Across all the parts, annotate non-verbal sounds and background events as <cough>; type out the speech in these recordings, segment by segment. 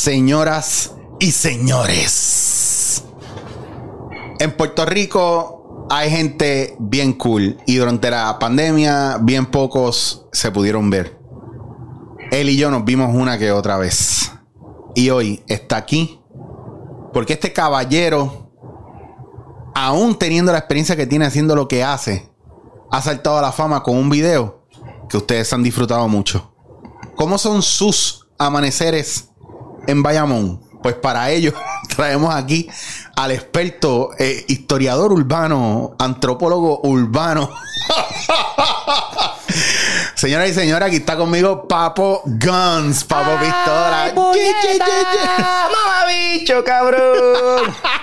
señoras y señores. En Puerto Rico hay gente bien cool y durante la pandemia bien pocos se pudieron ver. Él y yo nos vimos una que otra vez. Y hoy está aquí porque este caballero, aún teniendo la experiencia que tiene haciendo lo que hace, ha saltado a la fama con un video que ustedes han disfrutado mucho. ¿Cómo son sus amaneceres en Bayamón? Pues para ello <laughs> traemos aquí al experto eh, historiador urbano, antropólogo urbano. <laughs> Señoras y señores, aquí está conmigo Papo Guns, Papo Pistola. ¡Mamá bicho, cabrón! <laughs>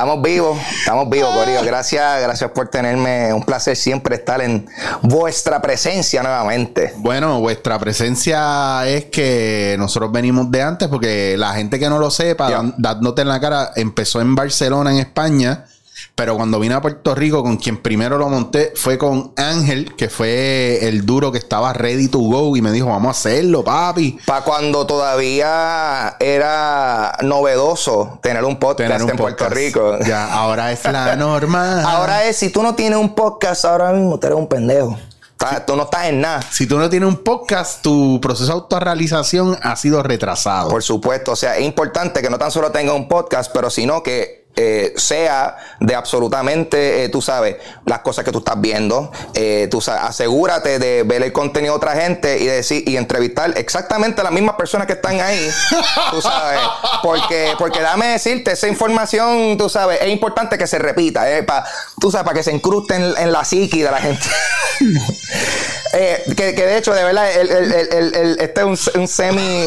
Estamos vivos, estamos vivos, Corillo. Gracias, gracias por tenerme. Un placer siempre estar en vuestra presencia nuevamente. Bueno, vuestra presencia es que nosotros venimos de antes, porque la gente que no lo sepa, dan- dándote en la cara, empezó en Barcelona, en España. Pero cuando vine a Puerto Rico, con quien primero lo monté fue con Ángel, que fue el duro que estaba ready to go y me dijo, vamos a hacerlo, papi. Para cuando todavía era novedoso tener un podcast Tener un en Puerto. Rico. <laughs> Ya, ahora es la <laughs> norma. Ahora es, si tú no tienes un podcast ahora mismo, tú eres un pendejo. Tú no estás en nada. Si tú no tienes un podcast, tu proceso de autorrealización ha sido retrasado. Por supuesto, o sea, es importante que no tan solo tenga un podcast, pero sino que eh, sea de absolutamente, eh, tú sabes, las cosas que tú estás viendo. Eh, tú sabes, asegúrate de ver el contenido de otra gente y decir y entrevistar exactamente a las mismas personas que están ahí. tú sabes, porque, porque dame decirte, esa información, tú sabes, es importante que se repita, pa- tú sabes, para que se incruste en, la psiqui de la gente. <laughs> Que, que de hecho, de verdad, este es un, un semi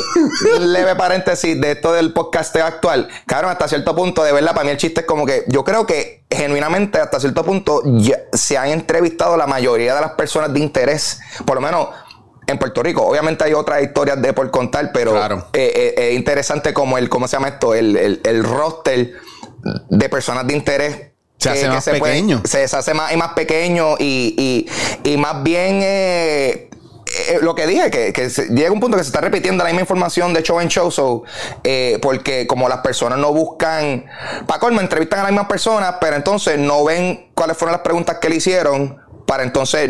leve paréntesis de esto del podcast actual. Claro, hasta cierto punto, de verdad, para mí el chiste es como que yo creo que genuinamente hasta cierto punto ya se han entrevistado la mayoría de las personas de interés, por lo menos en Puerto Rico. Obviamente hay otras historias de por contar, pero Claro. eh, eh, es interesante como el, ¿cómo se llama esto? El, el, el roster de personas de interés. Se hace más puede- pequeño. se, se hace más y más pequeño y, y, y más bien eh, eh, lo que dije, que, que se- llega un punto que se está repitiendo la misma información de show en show, so, eh, porque como las personas no buscan, para colmo, entrevistan a las mismas personas, pero entonces no ven cuáles fueron las preguntas que le hicieron para entonces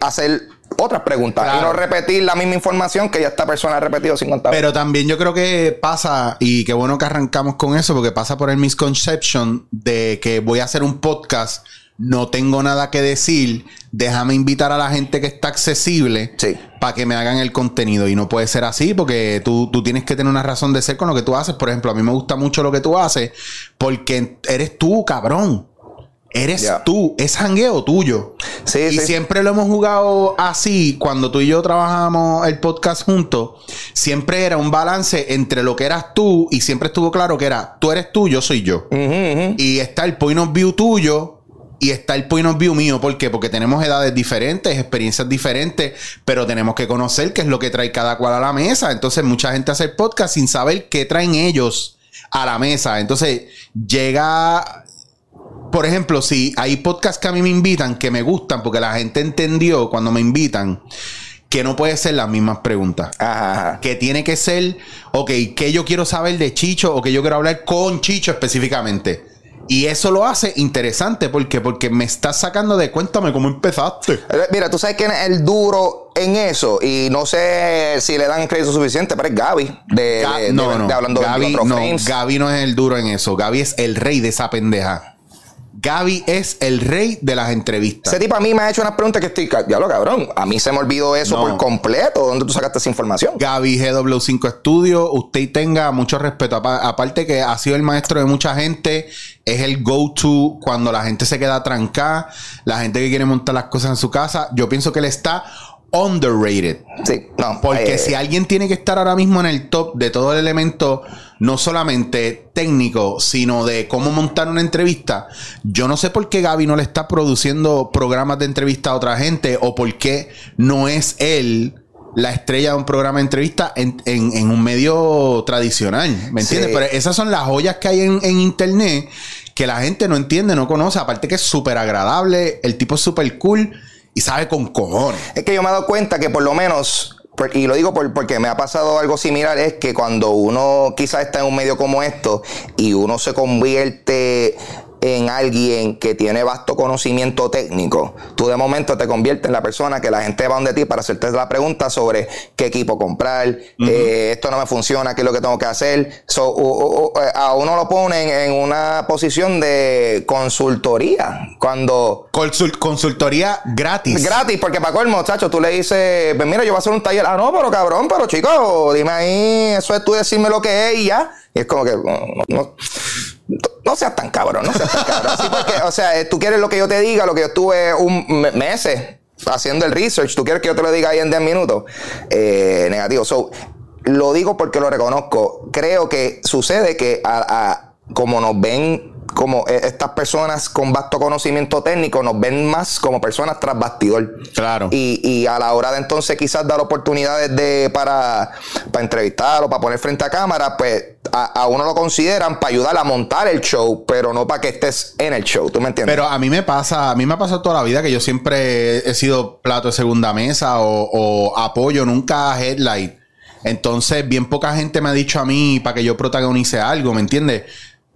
hacer otras preguntas Claro. y no repetir la misma información que ya esta persona ha repetido 50 veces. Pero también yo creo que pasa, y qué bueno que arrancamos con eso, porque pasa por el misconception de que voy a hacer un podcast, no tengo nada que decir, déjame invitar a la gente que está accesible Sí. para que me hagan el contenido. Y no puede ser así, porque tú, tú tienes que tener una razón de ser con lo que tú haces. Por ejemplo, a mí me gusta mucho lo que tú haces, porque eres tú, cabrón. Eres tú, es jangueo tuyo. Sí, y sí. siempre lo hemos jugado así. Cuando tú y yo trabajamos el podcast juntos, siempre era un balance entre lo que eras tú y siempre estuvo claro que era tú eres tú, yo soy yo. Y está el point of view tuyo y está el point of view mío. ¿Por qué? Porque tenemos edades diferentes, experiencias diferentes, pero tenemos que conocer qué es lo que trae cada cual a la mesa. Entonces, mucha gente hace el podcast sin saber qué traen ellos a la mesa. Entonces, llega por ejemplo, si hay podcasts que a mí me invitan que me gustan porque la gente entendió cuando me invitan que no puede ser las mismas preguntas. Ajá. Que tiene que ser, ok, ¿qué yo quiero saber de Chicho o que yo quiero hablar con Chicho específicamente? Y eso lo hace interesante porque porque me estás sacando de cuéntame cómo empezaste. Eh, Mira, tú sabes quién es el duro en eso y no sé si le dan crédito suficiente, pero es Gaby de, Ga- de- no, de- no, de hablando Gaby, de no. Gaby no es el duro en eso. Gaby es el rey de esa pendeja. Gaby es el rey de las entrevistas. Ese tipo a mí me ha hecho unas preguntas que estoy, diablo cabrón, a mí se me olvidó eso No. por completo. ¿Dónde tú sacaste esa información? Gaby GW5 Studio, usted tenga mucho respeto. Apa- Aparte que ha sido el maestro de mucha gente, es el go-to cuando la gente se queda trancada, la gente que quiere montar las cosas en su casa. Yo pienso que él está underrated. Sí, no. Porque eh, si alguien tiene que estar ahora mismo en el top de todo el elemento, no solamente técnico, sino de cómo montar una entrevista, yo no sé por qué Gaby no le está produciendo programas de entrevista a otra gente o por qué no es él la estrella de un programa de entrevista en, en- en un medio tradicional. ¿Me entiendes? Sí. Pero esas son las joyas que hay en, en internet que la gente no entiende, no conoce. Aparte que es súper agradable, el tipo es súper cool y sabe con cojones. Es que yo me he dado cuenta que por lo menos y lo digo porque me ha pasado algo similar, es que cuando uno quizás está en un medio como esto y uno se convierte en alguien que tiene vasto conocimiento técnico, tú de momento te conviertes en la persona que la gente va donde ti para hacerte la pregunta sobre qué equipo comprar, eh, esto no me funciona, qué es lo que tengo que hacer. Eh, a uno lo ponen en una posición de consultoría. Cuando. consultoría gratis. Gratis, porque para colmo, muchacho, tú le dices, pues mira, yo voy a hacer un taller. Ah, no, pero cabrón, pero chico, dime ahí, eso es tú decirme lo que es y ya. Y es como que. no, no seas tan cabrón, no seas tan cabrón. o sea, eh, tú quieres lo que yo te diga, lo que yo estuve un meses haciendo el research, tú quieres que yo te lo diga ahí en 10 minutos. Eh, negativo. So, lo digo porque lo reconozco. Creo que sucede que a, como nos ven como e, estas personas con vasto conocimiento técnico nos ven más como personas tras bastidor. Claro. Y, y a la hora de entonces quizás dar oportunidades de para, para entrevistar o para poner frente a cámara, pues a, uno lo consideran para ayudar a montar el show, pero no para que estés en el show. ¿Tú me entiendes? Pero a mí me pasa, a mí me ha pasado toda la vida que yo siempre he sido plato de segunda mesa o, o apoyo, nunca headlight. Entonces, bien poca gente me ha dicho a mí para que yo protagonice algo, ¿me entiendes?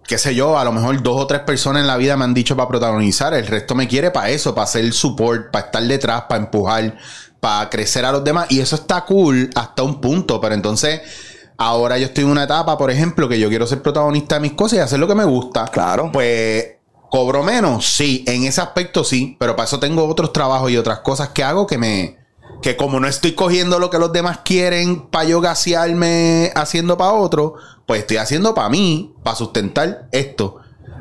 Qué sé yo, a lo mejor dos o tres personas en la vida me han dicho para protagonizar, el resto me quiere para eso, para hacer el support, para estar detrás, para empujar, para crecer a los demás. Y eso está cool hasta un punto, pero entonces ahora yo estoy en una etapa, por ejemplo, que yo quiero ser protagonista de mis cosas y hacer lo que me gusta. Claro. Pues ¿Cobro menos? Sí, en ese aspecto sí, pero para eso tengo otros trabajos y otras cosas que hago que me. que como no estoy cogiendo lo que los demás quieren para yo gasearme haciendo para otro, pues estoy haciendo para mí, para sustentar esto.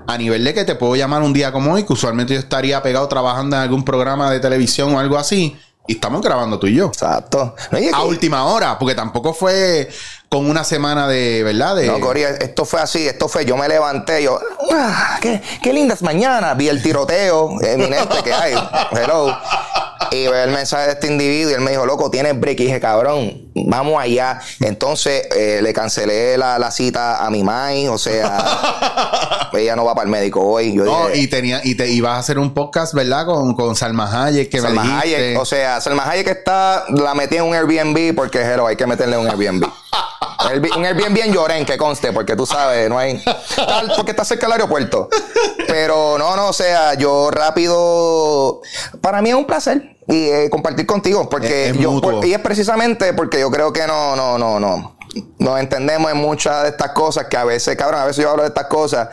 A nivel de que te puedo llamar un día como hoy, que usualmente yo estaría pegado trabajando en algún programa de televisión o algo así, y estamos grabando tú y yo. Exacto. a última hora, porque tampoco fue con una semana de, ¿verdad? De... No, Cory, esto fue así, esto fue, yo me levanté, yo, ah, qué, qué lindas mañanas, vi el tiroteo eminente que hay, hello, y ve el mensaje de este individuo y él me dijo, loco, tienes break. Y dije, cabrón, vamos allá. Entonces eh, le cancelé la, cita a mi mai, o sea, <laughs> ella no va para el médico hoy. Yo no, y tenía, y te ibas a hacer un podcast, ¿verdad? Con, con Salma Hayek, que Salma me Hayek, o sea, Salma Hayek está, la metí en un Airbnb porque, hello, hay que meterle un Airbnb. <laughs> un Airbnb en Lloren, que conste, porque tú sabes, no hay. Porque está cerca del aeropuerto. Pero no, no, o sea, yo rápido. Para mí es un placer y eh, compartir contigo, porque yo. y es precisamente porque yo creo que no, no, no, no. Nos entendemos en muchas de estas cosas que a veces, cabrón, a veces yo hablo de estas cosas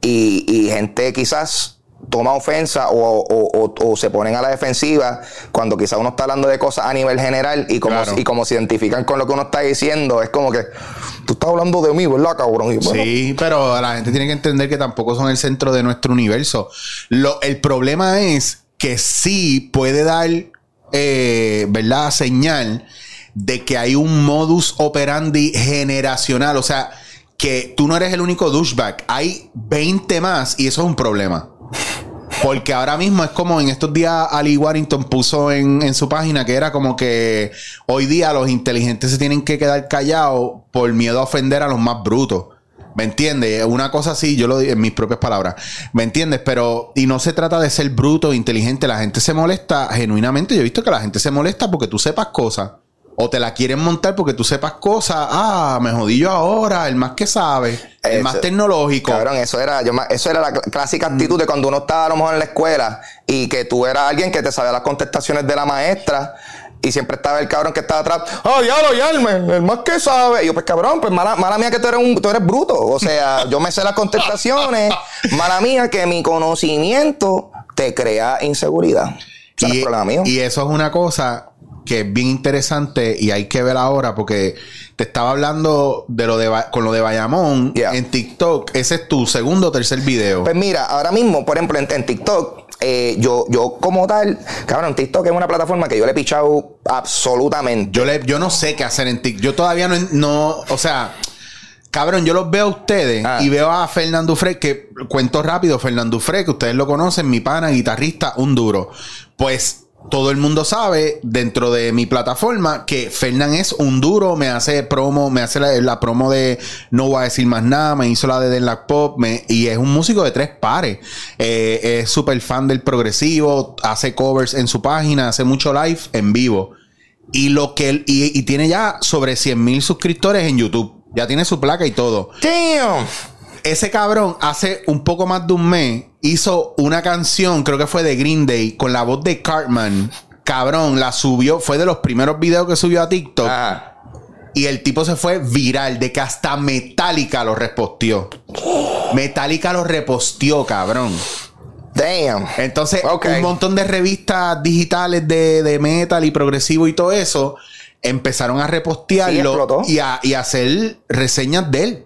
y, y gente quizás toma ofensa o, se ponen a la defensiva cuando quizás uno está hablando de cosas a nivel general y como, y como se identifican con lo que uno está diciendo, es como que tú estás hablando de mí, ¿verdad, cabrón? sí, pero la gente tiene que entender que tampoco son el centro de nuestro universo. Lo, el problema es que sí puede dar, eh, ¿verdad?, señal de que hay un modus operandi generacional. O sea, que tú no eres el único douchebag. Hay 20 más y eso es un problema. Porque ahora mismo es como en estos días Ali Warrington puso en, su página que era como que hoy día los inteligentes se tienen que quedar callados por miedo a ofender a los más brutos. ¿Me entiendes? Una cosa así, yo lo digo en mis propias palabras. ¿Me entiendes? Pero, y no se trata de ser bruto, inteligente. La gente se molesta genuinamente. Yo he visto que la gente se molesta porque tú sepas cosas. O te la quieren montar porque tú sepas cosas. Ah, me jodí yo ahora, el más que sabe, el más tecnológico. Cabrón, eso era, yo, eso era la clásica actitud de cuando uno estaba a lo mejor en la escuela y que tú eras alguien que te sabía las contestaciones de la maestra. Y siempre estaba el cabrón que estaba atrás. ¡Oh, diablo, Yarmen! El más que sabe. Y yo, pues cabrón, pues mala, mala mía que tú eres, un, tú eres bruto. O sea, <laughs> yo me sé las contestaciones. mala mía que mi conocimiento te crea inseguridad. y, y eso es una cosa que es bien interesante y hay que ver ahora porque te estaba hablando de lo de con lo de Bayamón en TikTok. Ese es tu segundo o tercer video. Pues mira, ahora mismo, por ejemplo, en, TikTok, eh, yo, yo como tal, cabrón, TikTok es una plataforma que yo le he pichado absolutamente. Yo, le, yo no sé qué hacer en TikTok. Yo todavía no, no o sea... Cabrón, yo los veo a ustedes ah. y veo a Fernando Fre, que cuento rápido, Fernando Fre, que ustedes lo conocen, mi pana, guitarrista, un duro. Pues todo el mundo sabe dentro de mi plataforma que Fernán es un duro, me hace promo, me hace la, promo de No voy a decir más nada, me hizo la de Den Pop y es un músico de tres pares. Eh, es súper fan del progresivo, hace covers en su página, hace mucho live en vivo. Y lo que y, y tiene ya sobre 100 mil suscriptores en YouTube. Ya tiene su placa y todo. Damn. Ese cabrón hace un poco más de un mes hizo una canción, creo que fue de Green Day, con la voz de Cartman. Cabrón, la subió, fue de los primeros videos que subió a TikTok. Ajá. Y el tipo se fue viral de que hasta Metallica lo reposteó. Metallica lo reposteó, cabrón. Damn. Entonces, un montón de revistas digitales de, de metal y progresivo y todo eso empezaron a repostearlo y, a, y a hacer reseñas de él.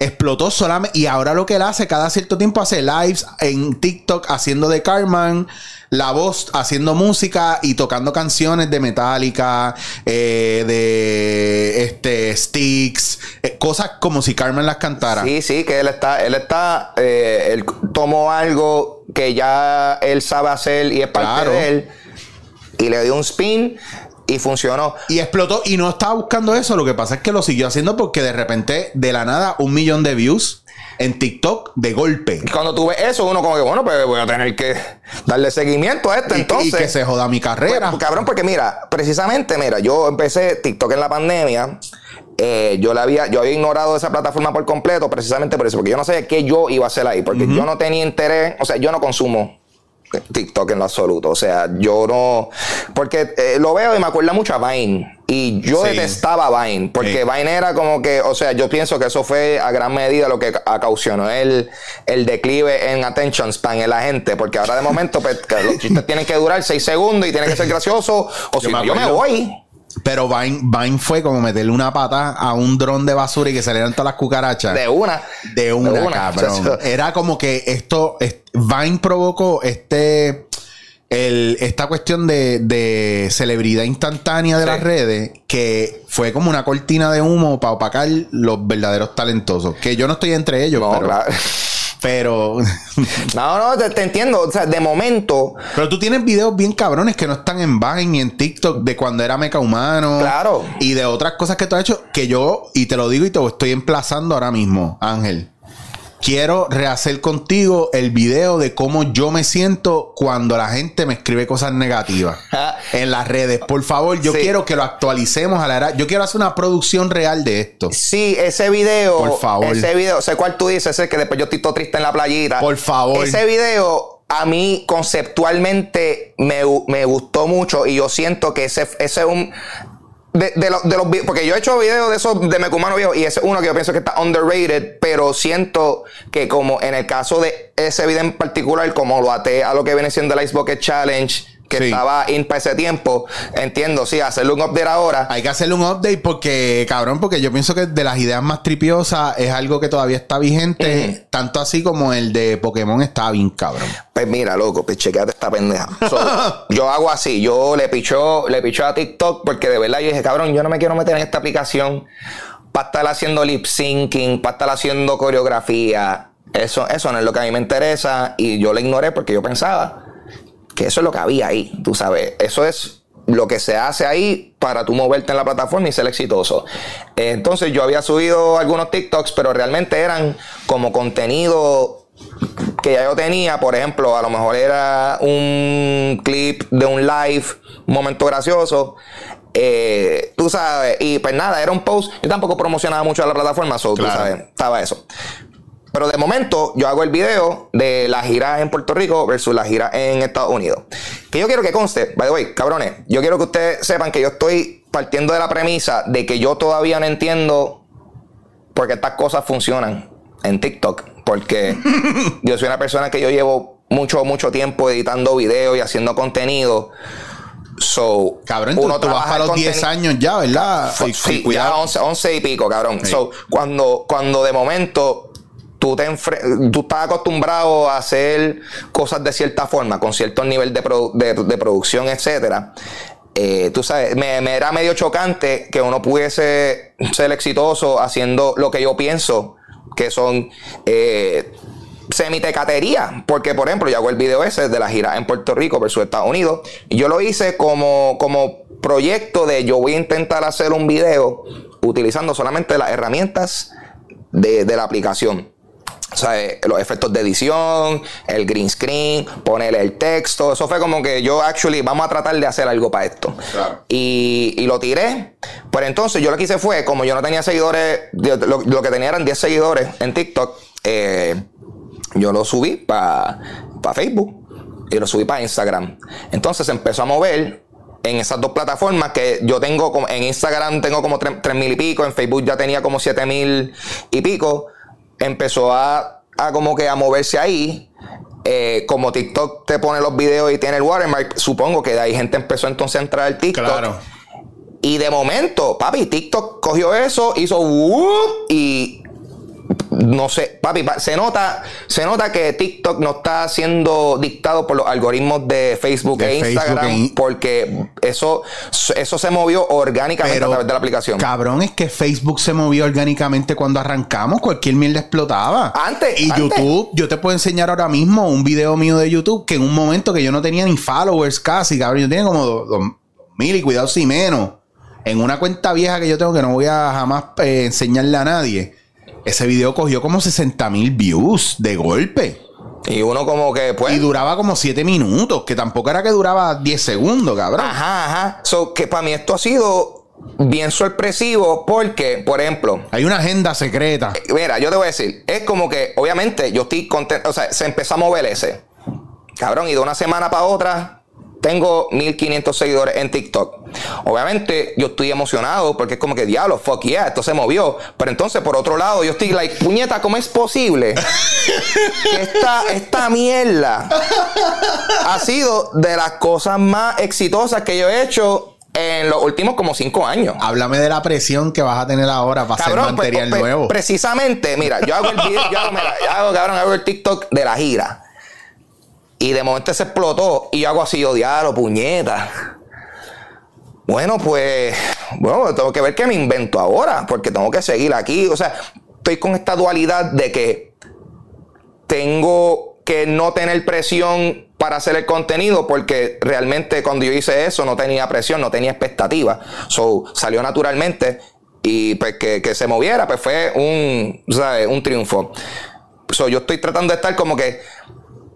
Explotó solamente. Y ahora lo que él hace, cada cierto tiempo hace lives en TikTok haciendo de Carman, la voz haciendo música y tocando canciones de Metallica, eh, de este Sticks, eh, cosas como si Carmen las cantara. Sí, sí, que él está, él está, eh, él tomó algo que ya él sabe hacer y es parte Claro. de él y le dio un spin y funcionó. Y explotó y no estaba buscando eso. Lo que pasa es que lo siguió haciendo porque de repente, de la nada, un millón de views en TikTok de golpe. Y cuando tú ves eso, uno como que, bueno, pues voy a tener que darle seguimiento a esto. Y- entonces, y que se joda mi carrera. Pues, cabrón, porque mira, precisamente, mira, yo empecé TikTok en la pandemia. eh, yo la había, yo había ignorado esa plataforma por completo, precisamente por eso, porque yo no sabía qué yo iba a hacer ahí, porque yo no tenía interés, o sea, yo no consumo TikTok en lo absoluto, o sea, yo no, porque eh, lo veo y me acuerda mucho a Vine, y yo Sí. detestaba Vine, porque Sí. Vine era como que, o sea, yo pienso que eso fue a gran medida lo que ocasionó el, el declive en attention span en la gente, porque ahora de momento pues, los chistes tienen que durar seis segundos y tienen que ser graciosos, o si me no, yo me voy. Pero Vine, Vine fue como meterle una pata a un dron de basura y que salieran todas las cucarachas. De una. De una, De una. cabrón. Era como que esto, es- Vine provocó este, el, esta cuestión de, de celebridad instantánea de Sí. las redes, que fue como una cortina de humo para opacar los verdaderos talentosos. Que yo no estoy entre ellos, No, pero, claro. Pero, <laughs> No, no, te, te entiendo. O sea, de momento, pero tú tienes videos bien cabrones que no están en Vine ni en TikTok de cuando era Meca Humano. Claro. Y de otras cosas que tú has hecho que yo, y te lo digo y te lo estoy emplazando ahora mismo, Ángel. Quiero rehacer contigo el video de cómo yo me siento cuando la gente me escribe cosas negativas <laughs> en las redes. Por favor, yo Sí. quiero que lo actualicemos a la era. Yo quiero hacer una producción real de esto. sí, ese video. Por favor. Ese video, sé cuál tú dices, ese que después yo estoy todo triste en la playita. Por favor. Ese video. A mí conceptualmente me, me gustó mucho y yo siento que ese, ese es un... De, de los, de los porque yo he hecho videos de esos de Mecumano viejo y ese es uno que yo pienso que está underrated, pero siento que como en el caso de ese video en particular, como lo até a lo que viene siendo el Ice Bucket Challenge, que Sí. estaba in para ese tiempo, entiendo, sí, hacerle un update ahora. Hay que hacerle un update porque, cabrón, porque yo pienso que de las ideas más tripiosas es algo que todavía está vigente, tanto así como el de Pokémon está bien, cabrón. Pues mira, loco, pues chequeate esta pendeja. So, <laughs> yo hago así, yo le picho, le picho a TikTok porque de verdad yo dije, cabrón, yo no me quiero meter en esta aplicación para estar haciendo lip syncing, para estar haciendo coreografía. Eso, eso no es lo que a mí me interesa y yo le ignoré porque yo pensaba que eso es lo que había ahí, tú sabes. Eso es lo que se hace ahí para tú moverte en la plataforma y ser exitoso. Entonces yo había subido algunos TikToks, pero realmente eran como contenido que ya yo tenía, por ejemplo, a lo mejor era un clip de un live, un momento gracioso. eh, tú sabes, y pues nada, era un post. Yo tampoco promocionaba mucho a la plataforma, so, Claro. tú sabes, estaba eso. Pero de momento yo hago el video de la gira en Puerto Rico versus la gira en Estados Unidos. Que yo quiero que conste, by the way, cabrones, yo quiero que ustedes sepan que yo estoy partiendo de la premisa de que yo todavía no entiendo por qué estas cosas funcionan en TikTok. Porque <laughs> yo soy una persona que yo llevo mucho, mucho tiempo editando videos y haciendo contenido. So, Cabrón, tú, tú vas el los 10 contenido- años ya, ¿verdad? Sí, ya 11, 11 y pico, cabrón. Sí. So, cuando, cuando de momento tú, te tú estás acostumbrado a hacer cosas de cierta forma, con cierto nivel de, produ- de producción, etcétera. eh, tú sabes, me, me era medio chocante que uno pudiese ser exitoso haciendo lo que yo pienso que son eh, semitecatería. Porque, por ejemplo, yo hago el video ese de la gira en Puerto Rico versus Estados Unidos. Y yo lo hice como, como proyecto de yo voy a intentar hacer un video utilizando solamente las herramientas de, de la aplicación. O sea, eh, los efectos de edición, el green screen, ponerle el texto. Eso fue como que yo, actually, vamos a tratar de hacer algo para esto. Y, y, lo tiré. Pero entonces yo lo que hice fue, como yo no tenía seguidores, lo, que tenía eran 10 seguidores en TikTok, eh, yo lo subí para Facebook y lo subí para Instagram. Entonces empezó a mover en esas dos plataformas que yo tengo, en Instagram tengo como 3 mil y pico, en Facebook ya tenía como 7 mil y pico empezó a, a como que a moverse ahí. Eh, como TikTok te pone los videos y tiene el watermark, supongo que de ahí gente empezó entonces a entrar al TikTok. Claro. Y de momento, papi, TikTok cogió eso, hizo y no sé, papi, se nota, se nota que TikTok no está siendo dictado por los algoritmos de Facebook e Instagram, porque eso, eso se movió orgánicamente a través de la aplicación. Cabrón, es que Facebook se movió orgánicamente cuando arrancamos, cualquier mierda explotaba. Antes. Y YouTube, yo te puedo enseñar ahora mismo un video mío de YouTube que en un momento que yo no tenía ni followers casi, cabrón, yo tenía como dos, mil y cuidado si menos. En una cuenta vieja que yo tengo que no voy a jamás eh, enseñarle a nadie ese video cogió como 60 mil views de golpe. Y uno como que, pues... Y duraba como 7 minutos, que tampoco era que duraba 10 segundos, cabrón. Ajá, ajá. So, que para mí esto ha sido bien sorpresivo porque, por ejemplo... Hay una agenda secreta. Eh, mira, yo te voy a decir, es como que, obviamente, yo estoy contento, o sea, se empezó a mover ese. Cabrón, y de una semana para otra, tengo 1500 seguidores en TikTok. Obviamente yo estoy emocionado porque es como que diablo, fuck yeah, esto se movió. Pero entonces por otro lado yo estoy like, puñeta, ¿cómo es posible que esta, esta mierda ha sido de las cosas más exitosas que yo he hecho en los últimos como cinco años. Háblame de la presión que vas a tener ahora para hacer pues, material pues, nuevo. Precisamente, mira, yo hago el video, yo hago, mira, yo hago, cabrón, hago el TikTok de la gira. Y de momento se explotó y yo hago así, odiado, puñeta. Bueno, pues, bueno, tengo que ver qué me invento ahora, porque tengo que seguir aquí. O sea, estoy con esta dualidad de que tengo que no tener presión para hacer el contenido, porque realmente cuando yo hice eso no tenía presión, no tenía expectativa. So, salió naturalmente y pues que, que se moviera, pues fue un, ¿sabes? un triunfo. So, yo estoy tratando de estar como que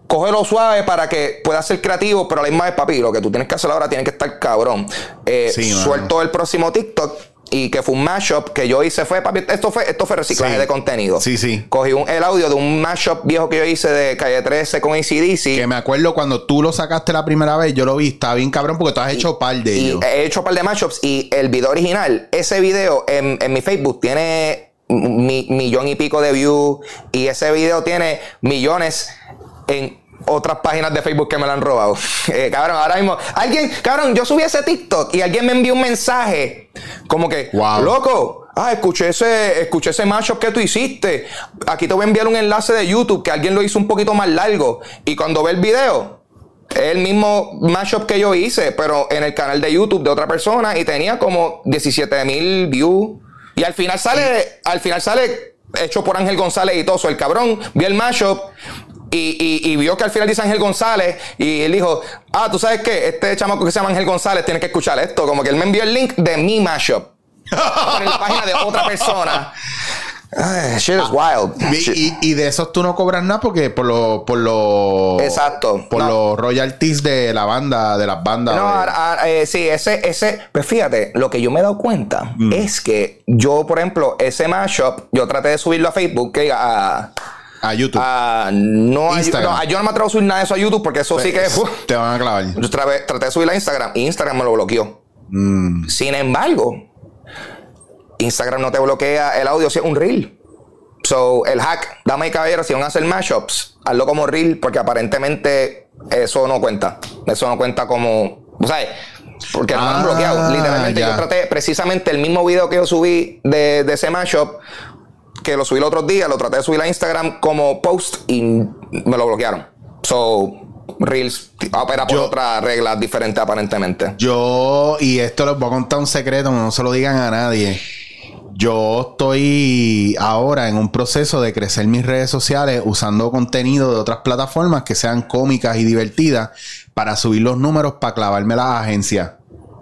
cógelo suave para que pueda ser creativo, pero a la misma vez, papi, lo que tú tienes que hacer ahora tiene que estar cabrón. Eh, suelto el próximo TikTok y que fue un mashup que yo hice fue, papi, esto fue, esto fue reciclaje de contenido. Sí, sí. Cogí el audio de un mashup viejo que yo hice de Calle 13 con ACDC. Que me acuerdo cuando tú lo sacaste la primera vez, yo lo vi, estaba bien cabrón porque tú has hecho par de ellos. He hecho par de mashups y el video original, ese video en, en mi Facebook tiene mi, millón y pico de views y ese video tiene millones en otras páginas de Facebook que me lo han robado. <laughs> Eh, cabrón, ahora mismo, alguien, cabrón, yo subí ese TikTok y alguien me envió un mensaje como que, wow. loco, ah, escuché ese, escuché ese mashup que tú hiciste. Aquí te voy a enviar un enlace de YouTube que alguien lo hizo un poquito más largo. Y cuando ve el video, es el mismo mashup que yo hice, pero en el canal de YouTube de otra persona y tenía como 17 mil views. Y al final sale, al final sale hecho por Ángel González y todo. el cabrón vio el mashup y, vio que al final dice Ángel González y él dijo, ah, tú sabes qué, este chamaco que se llama Ángel González tiene que escuchar esto. Como que él me envió el link de mi mashup. en la página de otra persona. shit is wild. Y, de esos tú no cobras nada porque por lo, por lo, exacto, por los royalties de la banda, de las bandas. No, eh, sí, ese, ese, pues fíjate, lo que yo me he dado cuenta mm. es que yo, por ejemplo, ese mashup, yo traté de subirlo a Facebook, que a a YouTube. Ah, no, a, no, yo no me atrevo a subir nada de eso a YouTube porque eso sí que es. Te van a clavar. Yo traté, de subirlo a Instagram y Instagram me lo bloqueó. Mm. Sin embargo, Instagram no te bloquea el audio si es un reel. So, el hack, dame y caballero, si van a hacer mashups, hazlo como reel porque aparentemente eso no cuenta. Eso no cuenta como. O sea, porque no me han ah, bloqueado. Literalmente, yo traté precisamente el mismo video que yo subí de, de ese mashup que lo subí el otro día, lo traté de subir a Instagram como post y me lo bloquearon. So, Reels opera por otras reglas diferentes aparentemente. Yo, y esto les voy a contar un secreto, no se lo digan a nadie. Yo estoy ahora en un proceso de crecer mis redes sociales usando contenido de otras plataformas que sean cómicas y divertidas para subir los números para clavarme las agencias.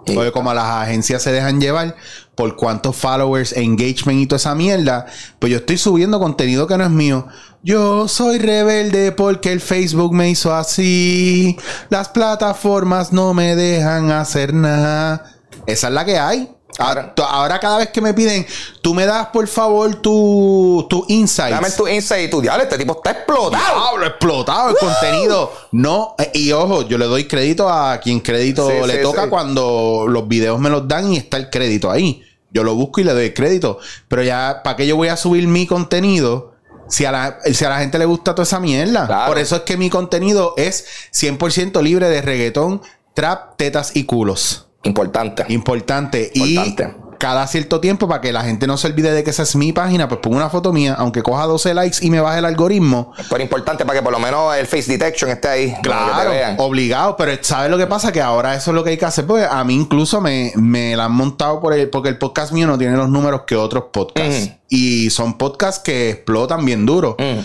Porque como las agencias se dejan llevar por cuántos followers, engagement y toda esa mierda, pues yo estoy subiendo contenido que no es mío. Yo soy rebelde porque el Facebook me hizo así. Las plataformas no me dejan hacer nada. Esa es la que hay. Ahora, ahora, cada vez que me piden, tú me das por favor tu, tu insights. Dame tu insight y tu diablo, este tipo está explotado. Diablo, explotado el contenido. No, eh, y ojo, yo le doy crédito a quien crédito Sí, le sí, toca sí. cuando los videos me los dan y está el crédito ahí. Yo lo busco y le doy crédito. Pero ya, ¿para qué yo voy a subir mi contenido? Si a, la, si a la gente le gusta toda esa mierda. Claro. Por eso es que mi contenido es 100% libre de reggaetón, trap, tetas y culos. Importante. Importante. Importante. Y cada cierto tiempo, para que la gente no se olvide de que esa es mi página, pues pongo una foto mía, aunque coja 12 likes y me baje el algoritmo. Pero importante para que por lo menos el face detection esté ahí. vean. Claro, obligado. Pero ¿sabes lo que pasa? Que ahora eso es lo que hay que hacer. Pues a mí incluso me, me la han montado por el, porque el podcast mío no tiene los números que otros podcasts. Y son podcasts que explotan bien duro. Mm.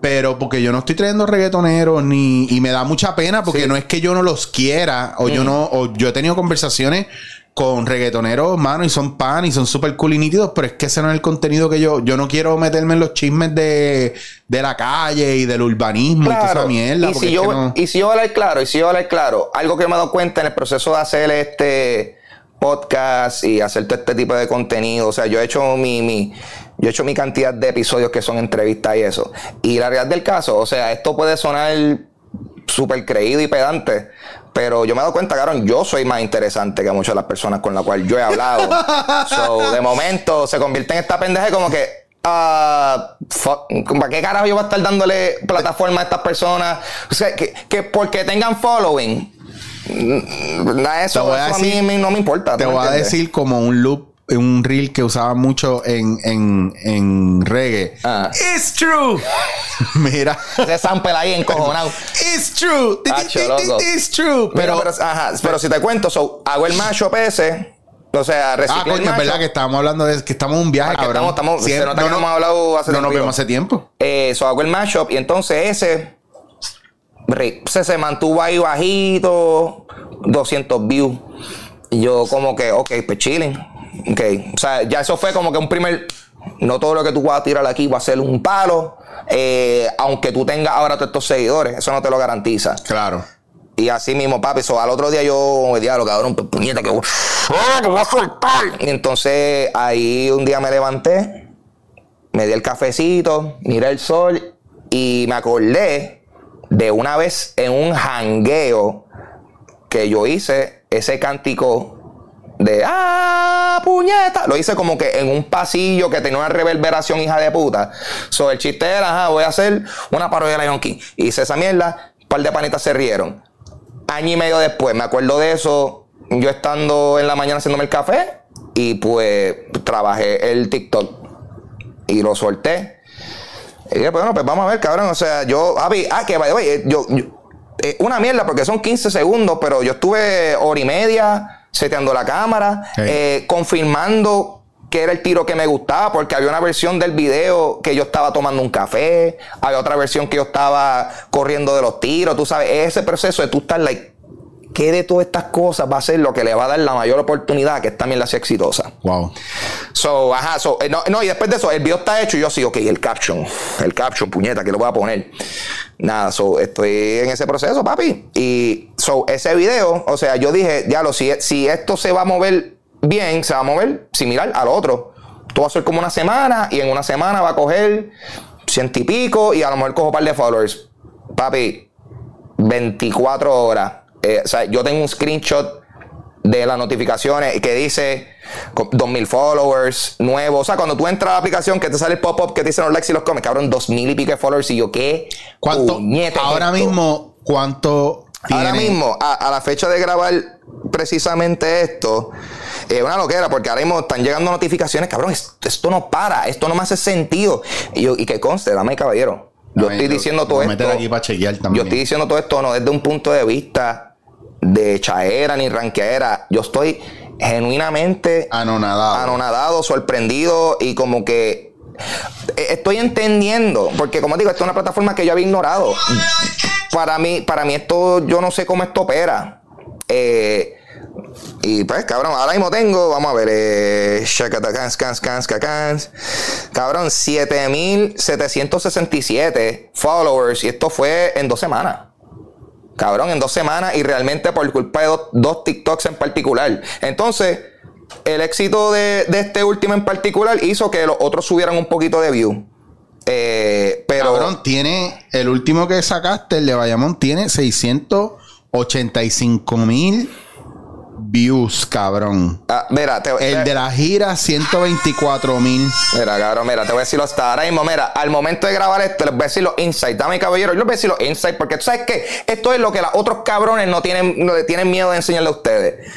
Pero porque yo no estoy trayendo reggaetoneros ni y me da mucha pena porque Sí. Mm. no es que yo no los quiera o yo no o yo he tenido conversaciones con reggaetoneros, mano, y son pan y son súper cool y nítidos, pero es que ese no es el contenido que yo yo no quiero meterme en los chismes de, de la calle y del urbanismo y toda esa mierda. Y si, es yo, que no- y si yo hablar claro, y si yo hablar claro, algo que me he dado cuenta en el proceso de hacer este podcast y hacer todo este tipo de contenido, o sea, yo he hecho mi, mi yo he hecho mi cantidad de episodios que son entrevistas y eso. Y la realidad del caso, o sea, esto puede sonar súper creído y pedante, pero yo me he dado cuenta, cabrón, yo soy más interesante que muchas de las personas con las cuales yo he hablado. <laughs> so, de momento se convierte en esta pendeja como que, ah, fuck, ¿para qué carajo yo voy a estar dándole plataforma a estas personas? O sea, que, que porque tengan following, nada de eso, a eso a, mí no me importa. Te ¿tú me voy a decir como un loop, un reel que usaba mucho en, en, en reggae. Ah. It's true. <laughs> Mira. Ese sample ahí encojonado. It's true. Loco. It's true. Pero, Pero, pero, ajá, pero si te cuento, so, hago el mashup ese, o sea, ah, reciclo el coño, es verdad que estábamos hablando de que estamos en un viaje, Ah, cabrón. estamos- estamos- se nota que no hemos hablado hace No nos vemos hace tiempo. Eh, so hago el mashup y entonces ese se, se mantuvo ahí bajito, 200 views. Y yo como que, ok, pues chilling. Ok, o sea, ya eso fue como que un primer... No todo lo que tú vas a tirar aquí va a ser un palo. eh, aunque tú tengas ahora todos estos seguidores, eso no te lo garantiza. Claro. Y así mismo, papi, so, al otro día yo, diablo, cabrón, puñeta, ¡Ah, que voy a soltar. Y entonces ahí un día me levanté, me di el cafecito, miré el sol y me acordé de una vez en un jangueo que yo hice ese cántico de ¡Ah, puñeta! Lo hice como que en un pasillo que tenía una reverberación hija de puta. So, el chiste era, ajá, voy a hacer una parodia de Lion King. Hice esa mierda, un par de panitas se rieron. Año y medio después, me acuerdo de eso, yo estando en la mañana haciéndome el café y pues trabajé el TikTok y lo solté. Y dije, bueno, pues vamos a ver, cabrón. O sea, yo, ah, que way, eh, yo, yo- eh, una mierda porque son 15 segundos, pero yo estuve hora y media seteando la cámara, eh, confirmando que era el tiro que me gustaba, porque había una versión del video que yo estaba tomando un café, había otra versión que yo estaba corriendo de los tiros, tú sabes, ese proceso de tú estar like, ¿qué de todas estas cosas va a ser lo que le va a dar la mayor oportunidad que esta mierda sea exitosa? Wow. So, ajá, so, eh, no, no, y después de eso, el video está hecho y yo sí, ok, el caption, el caption, puñeta, que lo voy a poner. Nada, so, estoy en ese proceso, papi. Y, so, ese video, o sea, yo dije, ya lo, si, si esto se va a mover bien, se va a mover similar al otro. Esto va a ser como una semana y en una semana va a coger ciento y pico y a lo mejor cojo un par de followers. Papi, 24 horas. Eh, o sea, yo tengo un screenshot de las notificaciones que dice con 2000 followers nuevos. O sea, cuando tú entras a la aplicación que te sale el pop-up que te dicen los likes y los comments, cabrón, 2000 y pico de followers. Y yo, ¿qué? ¿Cuánto? Ahora esto? mismo, ¿cuánto Ahora mismo, a, a la fecha de grabar precisamente esto, es una loquera, porque ahora mismo están llegando notificaciones, cabrón, esto, esto no para, esto no me hace sentido. Y, yo, y que conste, dame caballero. Yo estoy diciendo todo esto. meter aquí para chequear Yo estoy diciendo todo esto no desde un punto de vista de chaera ni ranqueera. Yo estoy genuinamente Anonadado. anonadado, sorprendido y como que eh, estoy entendiendo, porque como digo, esto es una plataforma que yo había ignorado. Para mí, para mí esto, yo no sé cómo esto opera. Eh, Y pues, cabrón, ahora mismo tengo, vamos a ver, eh, shakatacans, cans, cans, cans, cabrón, 7767 followers. Y esto fue en dos semanas. Cabrón, en dos semanas y realmente por culpa de dos, TikToks en particular. Entonces, el éxito de, de este último en particular hizo que los otros subieran un poquito de view. Eh, pero. Cabrón, tiene. El último que sacaste, el de Bayamón, tiene 685 mil views, cabrón. ah, mira, te, El te- de la gira, 124 mil. Mira, cabrón, mira, te voy a decir hasta ahora mismo. Mira, al momento de grabar esto, les voy a decir los insights. Dame, caballero, yo les voy a decir los insights porque tú sabes que esto es lo que los otros cabrones no tienen, no tienen miedo de enseñarle a ustedes.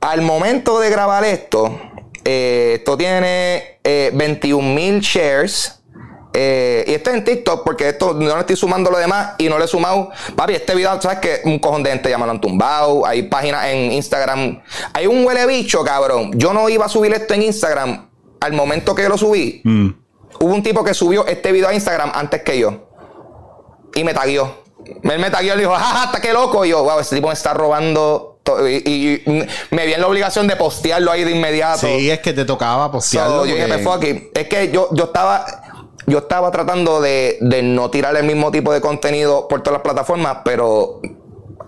Al momento de grabar esto, eh, esto tiene 21 mil shares. Eh, y esto es en TikTok porque esto no le estoy sumando lo demás y no le he sumado. Papi, este video, ¿sabes qué? Un cojón de gente ya me lo han tumbado. Hay páginas en Instagram. Hay un huele bicho, cabrón. Yo no iba a subir esto en Instagram. Al momento que yo lo subí, Mm. hubo un tipo que subió este video a Instagram antes que yo. Y me taguió. Él me taguió y le dijo, jaja, está qué loco. Y yo, wow, este tipo me está robando. to-". Y, y- y me vi en la obligación de postearlo ahí de inmediato. Sí, es que te tocaba So, postearlo. yo dije, "Me fuck it". Es que yo, yo estaba. Yo estaba tratando de, de no tirar el mismo tipo de contenido por todas las plataformas, pero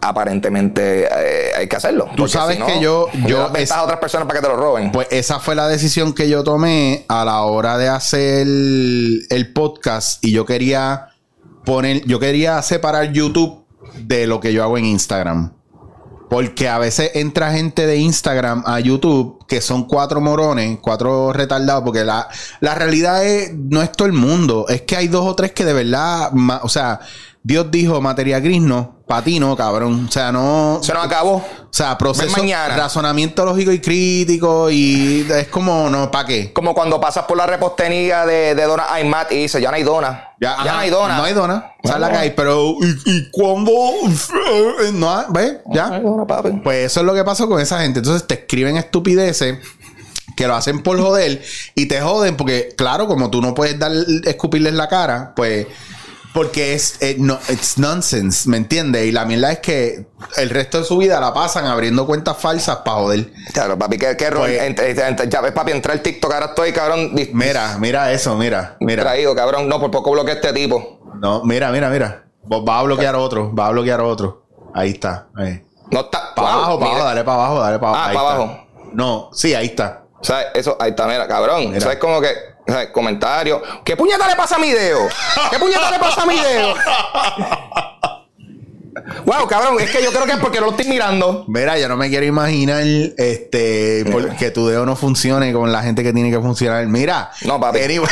aparentemente eh, hay que hacerlo. Tú sabes si no, que yo- yo es- a otras personas para que te lo roben. Pues esa fue la decisión que yo tomé a la hora de hacer el, el podcast y yo quería poner, yo quería separar YouTube de lo que yo hago en Instagram. Porque a veces entra gente de Instagram a YouTube que son cuatro morones, cuatro retardados, porque la, la realidad es, no es todo el mundo, es que hay dos o tres que de verdad, o sea, Dios dijo materia gris no, patino, cabrón, o sea, no... Se nos acabó. O sea, proceso, razonamiento lógico y crítico y es como, no, ¿para qué? Como cuando pasas por la repostería de, de Dona Aymat y dices, ya no hay dona. Ya, ajá, no hay dona. No hay dona. O sea, No, la que hay, pero ¿y, y cuándo? No, hay, ¿ves? No hay Ya. dona, papi. Pues eso es lo que pasó con esa gente. Entonces te escriben estupideces que lo hacen por joder y te joden porque, claro, como tú no puedes dar, escupirles la cara, pues... Porque es, eh, no, it's nonsense, ¿me entiendes? Y la mierda es que el resto de su vida la pasan abriendo cuentas falsas para joder. Claro, papi, qué, qué error. Pues- ya ves, papi, entra el TikTok, ahora estoy, cabrón, Mira, mira eso, mira, mira. distraído, cabrón. No, por poco bloqueé este tipo. No, mira, mira, mira. Vos Va a bloquear otro, va a bloquear otro. Ahí está. Ahí. No está. Para wow, abajo, para abajo, dale para abajo, dale para abajo. Ah, para abajo. No, sí, ahí está. O sea, eso, ahí está, mira, cabrón. Mira. Eso es como que, o sea, comentario. ¿Qué puñeta le pasa a mi dedo? ¿Qué puñeta le pasa a mi dedo? <laughs> wow, cabrón, es que yo creo que es porque no lo estoy mirando. Mira, yo no me quiero imaginar este que tu dedo no funcione con la gente que tiene que funcionar. Mira. No, papi. anyway.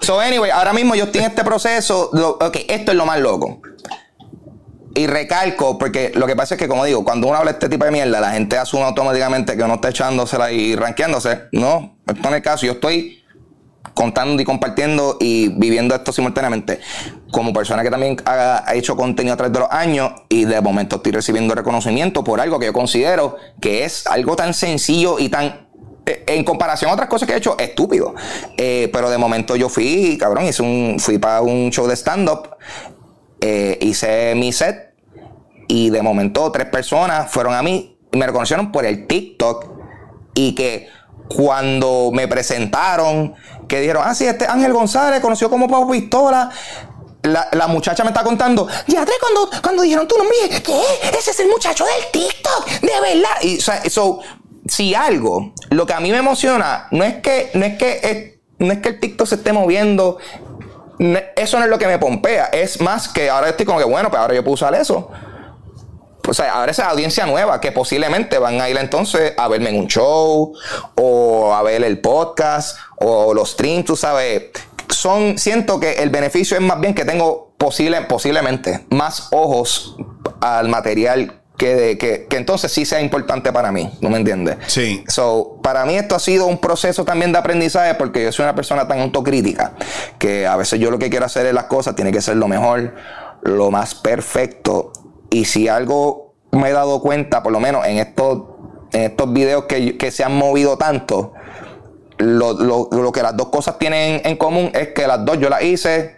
So, anyway, ahora mismo yo estoy en este proceso. lo- ok, esto es lo más loco. Y recalco, porque lo que pasa es que, como digo, cuando uno habla de este tipo de mierda, la gente asume automáticamente que uno está echándosela y rankeándose. No, esto no es el caso. Yo estoy contando y compartiendo y viviendo esto simultáneamente. Como persona que también ha, ha hecho contenido a través de los años y de momento estoy recibiendo reconocimiento por algo que yo considero que es algo tan sencillo y tan eh, en comparación a otras cosas que he hecho, estúpido. Eh, pero de momento yo fui, cabrón, hice un, fui para un show de stand-up, eh, hice mi set y de momento tres personas fueron a mí y me reconocieron por el TikTok y que cuando me presentaron, que dijeron, ah, sí, este Ángel González, conocido como Pau Pistola. La, la muchacha me está contando, ya cuando, cuando dijeron tu nombre, dije, ¿qué? Ese es el muchacho del TikTok, de verdad. Y, o sea, si algo, lo que a mí me emociona, no es que, no es que, no es que el TikTok se esté moviendo, eso no es lo que me pompea, es más que ahora estoy como que, bueno, pues ahora yo puedo usar eso. O sea, ahora esa audiencia nueva que posiblemente van a ir entonces a verme en un show o a ver el podcast o los streams, tú sabes. Son, siento que el beneficio es más bien que tengo posible, posiblemente más ojos al material que, que entonces sí sea importante para mí, ¿no me entiendes? Sí. So, para mí esto ha sido un proceso también de aprendizaje porque yo soy una persona tan autocrítica que a veces yo lo que quiero hacer es las cosas, tiene que ser lo mejor, lo más perfecto. Y si algo me he dado cuenta, por lo menos en estos, en estos videos que, que se han movido tanto, lo, lo- lo que las dos cosas tienen en común es que las dos yo las hice.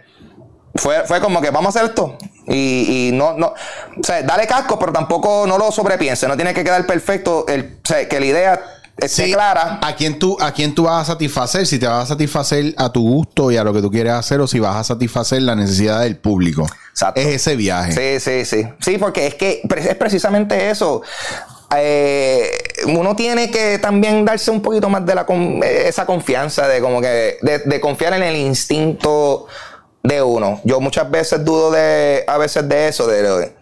Fue, fue como que vamos a hacer esto. Y, y no, no, o sea, dale casco, pero tampoco no lo sobrepiense. No tiene que quedar perfecto. El, o sea, que la idea esté clara. ¿A quién, tú, ¿A quién tú vas a satisfacer? Si te vas a satisfacer a tu gusto y a lo que tú quieres hacer o si vas a satisfacer la necesidad del público. Exacto. Es ese viaje. Sí, sí, sí. Sí, porque es que es precisamente eso. Eh, uno tiene que también darse un poquito más de la esa confianza de como que de, de confiar en el instinto de uno. Yo muchas veces dudo de, a veces de eso, de,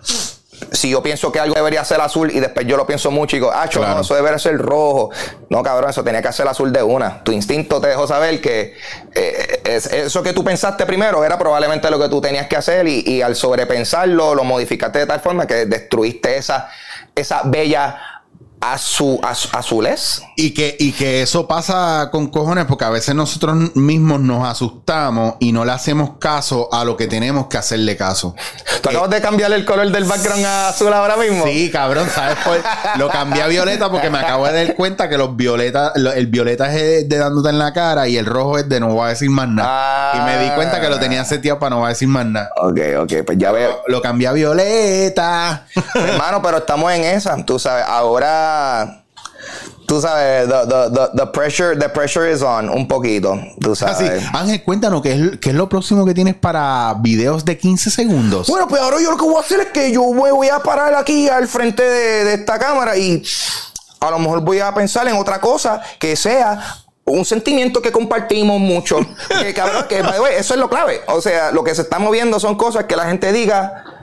si yo pienso que algo debería ser azul y después yo lo pienso mucho y digo, ah, no, eso debería ser rojo. No, cabrón, eso tenía que ser azul de una. Tu instinto te dejó saber que eh, eso que tú pensaste primero era probablemente lo que tú tenías que hacer y, y al sobrepensarlo lo modificaste de tal forma que destruiste esa, esa bella a su, a, su Y que, y que eso pasa con cojones porque a veces nosotros mismos nos asustamos y no le hacemos caso a lo que tenemos que hacerle caso. ¿Tú acabas de cambiar el color del background a azul ahora mismo? Sí, cabrón, ¿sabes? lo cambié a violeta porque me acabo de dar cuenta que los violetas, el violeta es de, dándote en la cara y el rojo es de no voy a decir más nada. y me di cuenta que lo tenía seteado para no voy a decir más nada. Ok, ok, pues ya veo. Lo, lo cambié a violeta. Hermano, pero estamos en esa, tú sabes, ahora tú sabes, the, pressure, the pressure is on un poquito, tú ah, sabes. Ángel, cuéntanos, ¿qué es, ¿qué es lo próximo que tienes para videos de 15 segundos? Bueno, pues ahora yo lo que voy a hacer es que yo voy a parar aquí al frente de, esta cámara y a lo mejor voy a pensar en otra cosa que sea un sentimiento que compartimos mucho. <laughs> que cabrón, que eso es lo clave. O sea, lo que se está moviendo son cosas que la gente diga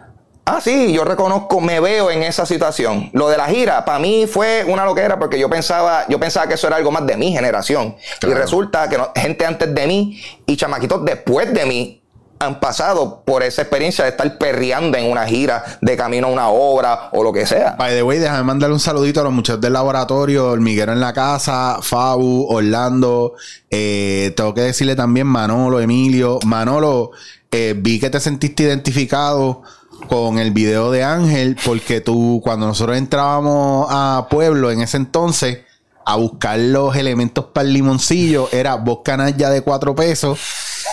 Ah, sí, yo reconozco, me veo en esa situación. Lo de la gira, para mí fue una loquera porque yo pensaba, yo pensaba que eso era algo más de mi generación. Y resulta que gente antes de mí y chamaquitos después de mí han pasado por esa experiencia de estar perreando en una gira, de camino a una obra o lo que sea. By the way, déjame mandarle un saludito a los muchachos del laboratorio, el Miguel en la casa, Fabu, Orlando. Eh, tengo que decirle también Manolo, Emilio. Manolo, eh, vi que te sentiste identificado con el video de Ángel, porque tú, cuando nosotros entrábamos a Pueblo en ese entonces, a buscar los elementos para el limoncillo, era dos canallas de cuatro pesos,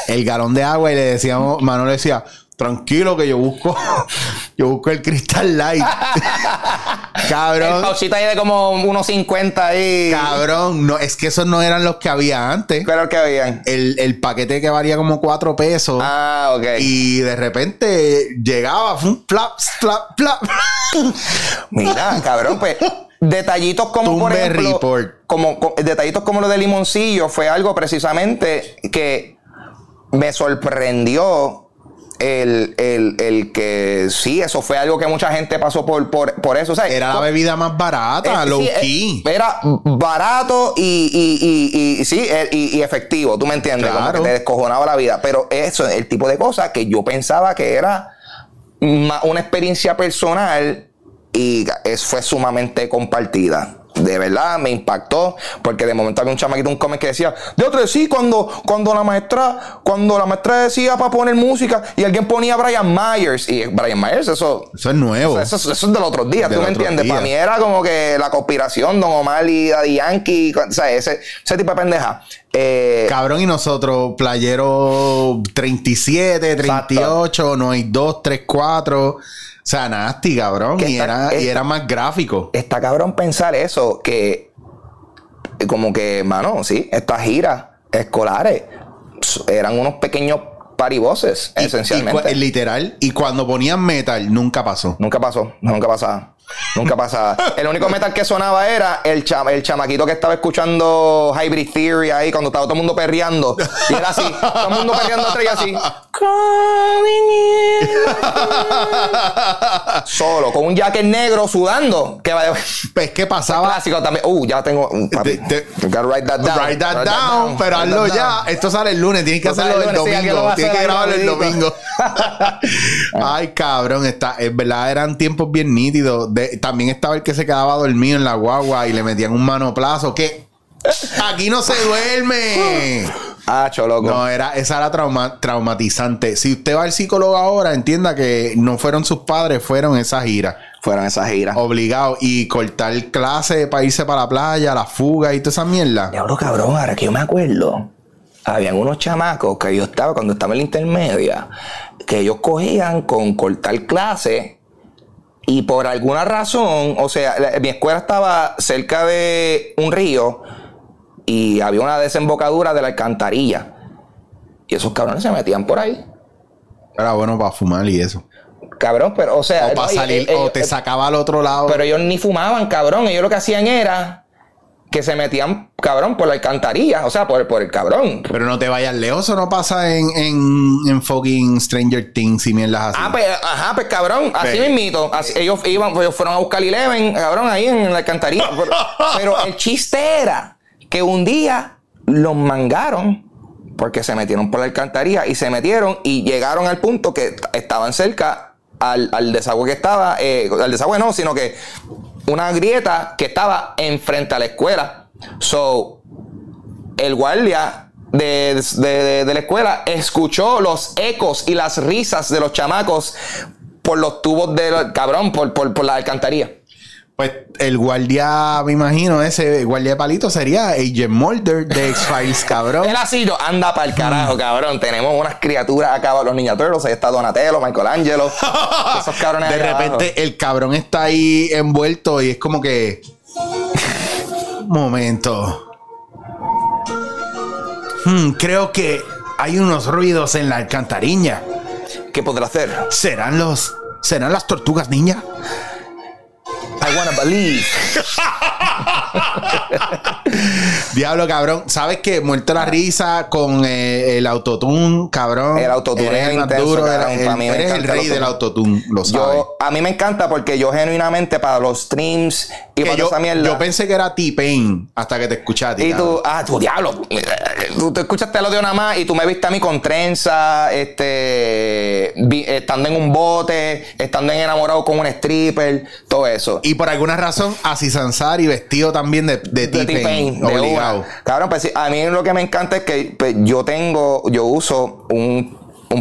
el galón de agua, y le decíamos, Manuel decía, tranquilo que yo busco, <laughs> yo busco el Crystal Light. <laughs> Cabrón. El pausita ahí de como unos 50 ahí. Cabrón, no, es que esos no eran los que había antes. ¿Pero que habían? El, paquete que valía como 4 pesos. Ah, ok. Y de repente llegaba, flap, flap, flap. <laughs> Mira, cabrón, pues detallitos como por ejemplo, como detallitos como lo de limoncillo fue algo precisamente que me sorprendió el, el, el, que sí, eso fue algo que mucha gente pasó por, por, por eso. era la bebida más barata, low key. Era barato y, y, y, sí, eh, y, efectivo, tú me entiendes, como que te descojonaba la vida. Pero eso es el tipo de cosas que yo pensaba que era una experiencia personal y fue sumamente compartida de verdad me impactó porque de momento había un chamaquito un cómic que decía de otro sí cuando cuando la maestra cuando la maestra decía para poner música y alguien ponía Brian Myers y Brian Myers eso eso es nuevo. eso, es del otro día tú me entiendes para mí era como que la conspiración Don Omar y Daddy Yankee o sea ese, ese tipo de pendeja. Eh, cabrón y nosotros playero 37 38 no hay 2 3 4 o sea, nasty, cabrón. Y, era, y era más gráfico. Está cabrón pensar eso, que como que, mano, sí, estas giras escolares eran unos pequeños parivoces, esencialmente. literal. Y cuando ponían metal, nunca pasó. Nunca pasó, nunca pasaba. Nunca pasaba. El único <laughs> metal que sonaba era el, el chamaquito que estaba escuchando Hybrid Theory ahí cuando estaba todo el mundo perreando. Y era así, todo el mundo perreando atrás y así. Solo, con un jacket negro sudando. Que pues, ¿qué pasaba? clásico también. Uh, ya tengo. Papi, write that down. Write that, down, pero hazlo ya. Esto sale el lunes, tienes que hacerlo el, domingo. tienes que grabarlo el domingo. <laughs> Ay, cabrón, está, es verdad, eran tiempos bien nítidos también estaba el que se quedaba dormido en la guagua y le metían un manoplazo. Que aquí no se duerme. Ah, loco. No, era, esa era traumatizante. Si usted va al psicólogo ahora, entienda que no fueron sus padres, fueron esas giras. Fueron esas giras. Obligado. Y cortar clase para irse para la playa, la fuga y toda esa mierda. Diablo, cabrón, ahora que yo me acuerdo. Habían unos chamacos que yo estaba cuando estaba en la intermedia que ellos cogían con cortar clase y por alguna razón, o sea, mi escuela estaba cerca de un río y había una desembocadura de la alcantarilla. Y esos cabrones se metían por ahí. Era bueno para fumar y eso. Cabrón, pero, o sea. O para salir, o te sacaba al otro lado. Pero ellos ni fumaban, cabrón. Ellos lo que hacían era que se metían, cabrón, por la alcantarilla, o sea, por, por el cabrón. Pero no te vayas lejos, eso no pasa en, en, en fucking Stranger Things y mierdas así. Ah, pues, ajá, pues cabrón, así mismito. ellos iban, ellos fueron a buscar Eleven, cabrón, ahí en la alcantarilla. pero, <laughs> pero el chiste era que un día los mangaron porque se metieron por la alcantarilla y se metieron y llegaron al punto que estaban cerca al, al desagüe que estaba, eh, al desagüe no, sino que una grieta que estaba enfrente a la escuela. So, el guardia de, la escuela escuchó los ecos y las risas de los chamacos por los tubos del cabrón, por, por, por la alcantarilla. Pues el guardia, me imagino, ese guardia de palito sería Agent Mulder de X-Files, cabrón. Él así anda para el carajo, cabrón. Tenemos unas criaturas acá, los Ninja Turtles. Ahí está Donatello, Michelangelo. <laughs> esos cabrones De repente el cabrón está ahí envuelto y es como que. <laughs> Momento. Hmm, creo que hay unos ruidos en la alcantarilla. ¿Qué podrá hacer? ¿Serán los. ¿Serán las tortugas niña? I want to believe. <laughs> Diablo, cabrón. ¿Sabes qué? Muerto la risa con eh, el autotune, cabrón. El autotune es el duro. eres el rey del autotune, lo sabes. a mí me encanta porque yo genuinamente para los streams y para yo, esa mierda. Yo pensé que era T-Pain hasta que te escuchaste. Y tú, ah, tu diablo. Tú te escuchaste lo de una más y tú me viste a mí con trenza, este, estando en un bote, estando enamorado con un stripper, todo eso. Y por alguna razón, así Sansari vestido también de, de, T-Pain. Obligado. Cabrón, pues a mí lo que me encanta es que pues, yo tengo, yo uso un,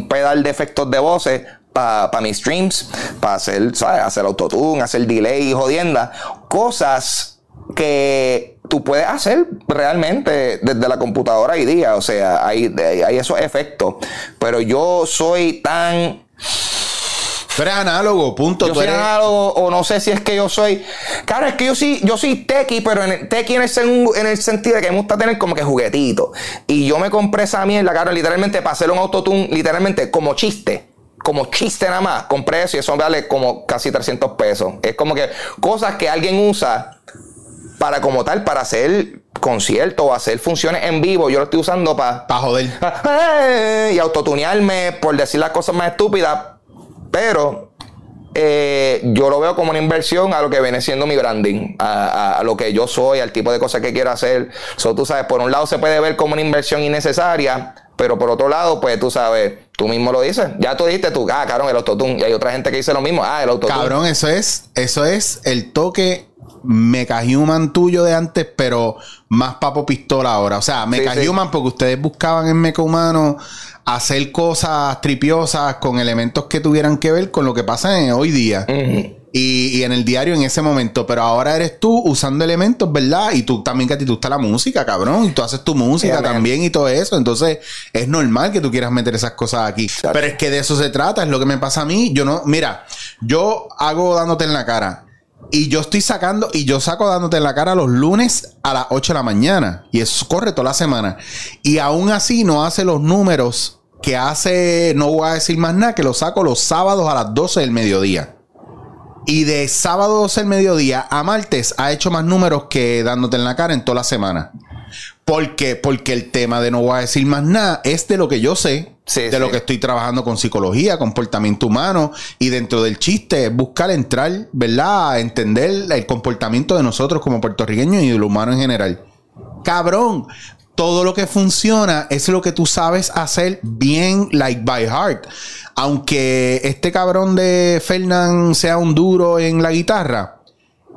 pedal de efectos de voces para mis streams, para hacer, ¿sabes? Hacer autotune, hacer delay jodienda. Cosas que tú puedes hacer realmente desde la computadora hoy día. O sea, hay, hay esos efectos. Pero yo soy tan Tú eres análogo, punto. Yo soy análogo, o no sé si es que yo soy. Claro, es que yo sí, yo soy tequi, pero en el, tequi en el, sentido de que me gusta tener como que juguetito. Y yo me compré esa mierda, claro, literalmente para hacer un autotune, literalmente como chiste como chiste nada más, compré eso y eso vale como casi 300 pesos. Es como que cosas que alguien usa para como tal, para hacer conciertos o hacer funciones en vivo. Yo lo estoy usando para... Para joder. <laughs> y autotunearme por decir las cosas más estúpidas pero eh, yo lo veo como una inversión a lo que viene siendo mi branding, a, lo que yo soy, al tipo de cosas que quiero hacer. So, tú sabes, por un lado se puede ver como una inversión innecesaria, pero por otro lado, pues tú sabes, tú mismo lo dices. Ya tú dijiste tú, ah, cabrón, el autotune. Y hay otra gente que dice lo mismo, ah, el autotune. Cabrón, eso es, eso es el toque Mecha Human tuyo de antes, pero más papo pistola ahora. O sea, Mecha Human, porque ustedes buscaban en Mecha Humano hacer cosas tripiosas con elementos que tuvieran que ver con lo que pasa en hoy día. y, en el diario en ese momento. Pero ahora eres tú usando elementos, ¿verdad? Y tú también que a ti te gusta la música, cabrón. Y tú haces tu música también y todo eso. Entonces, es normal que tú quieras meter esas cosas aquí. Pero es que de eso se trata, es lo que me pasa a mí. Yo no, mira, yo hago dándote en la cara. Y yo estoy sacando, y yo saco dándote en la cara los lunes a las 8 de la mañana. Y eso corre toda la semana. Y aún así no hace los números que hace, no voy a decir más nada, que lo saco los sábados a las 12 del mediodía. Y de sábado 12 del mediodía a martes ha hecho más números que dándote en la cara en toda la semana. ¿Por qué? Porque el tema de no voy a decir más nada es de lo que yo sé, de lo que estoy trabajando con psicología, comportamiento humano, y dentro del chiste es buscar entrar, ¿verdad? A entender el comportamiento de nosotros como puertorriqueños y del humano en general. Cabrón, todo lo que funciona es lo que tú sabes hacer bien, like by heart. Aunque este cabrón de Fernand sea un duro en la guitarra,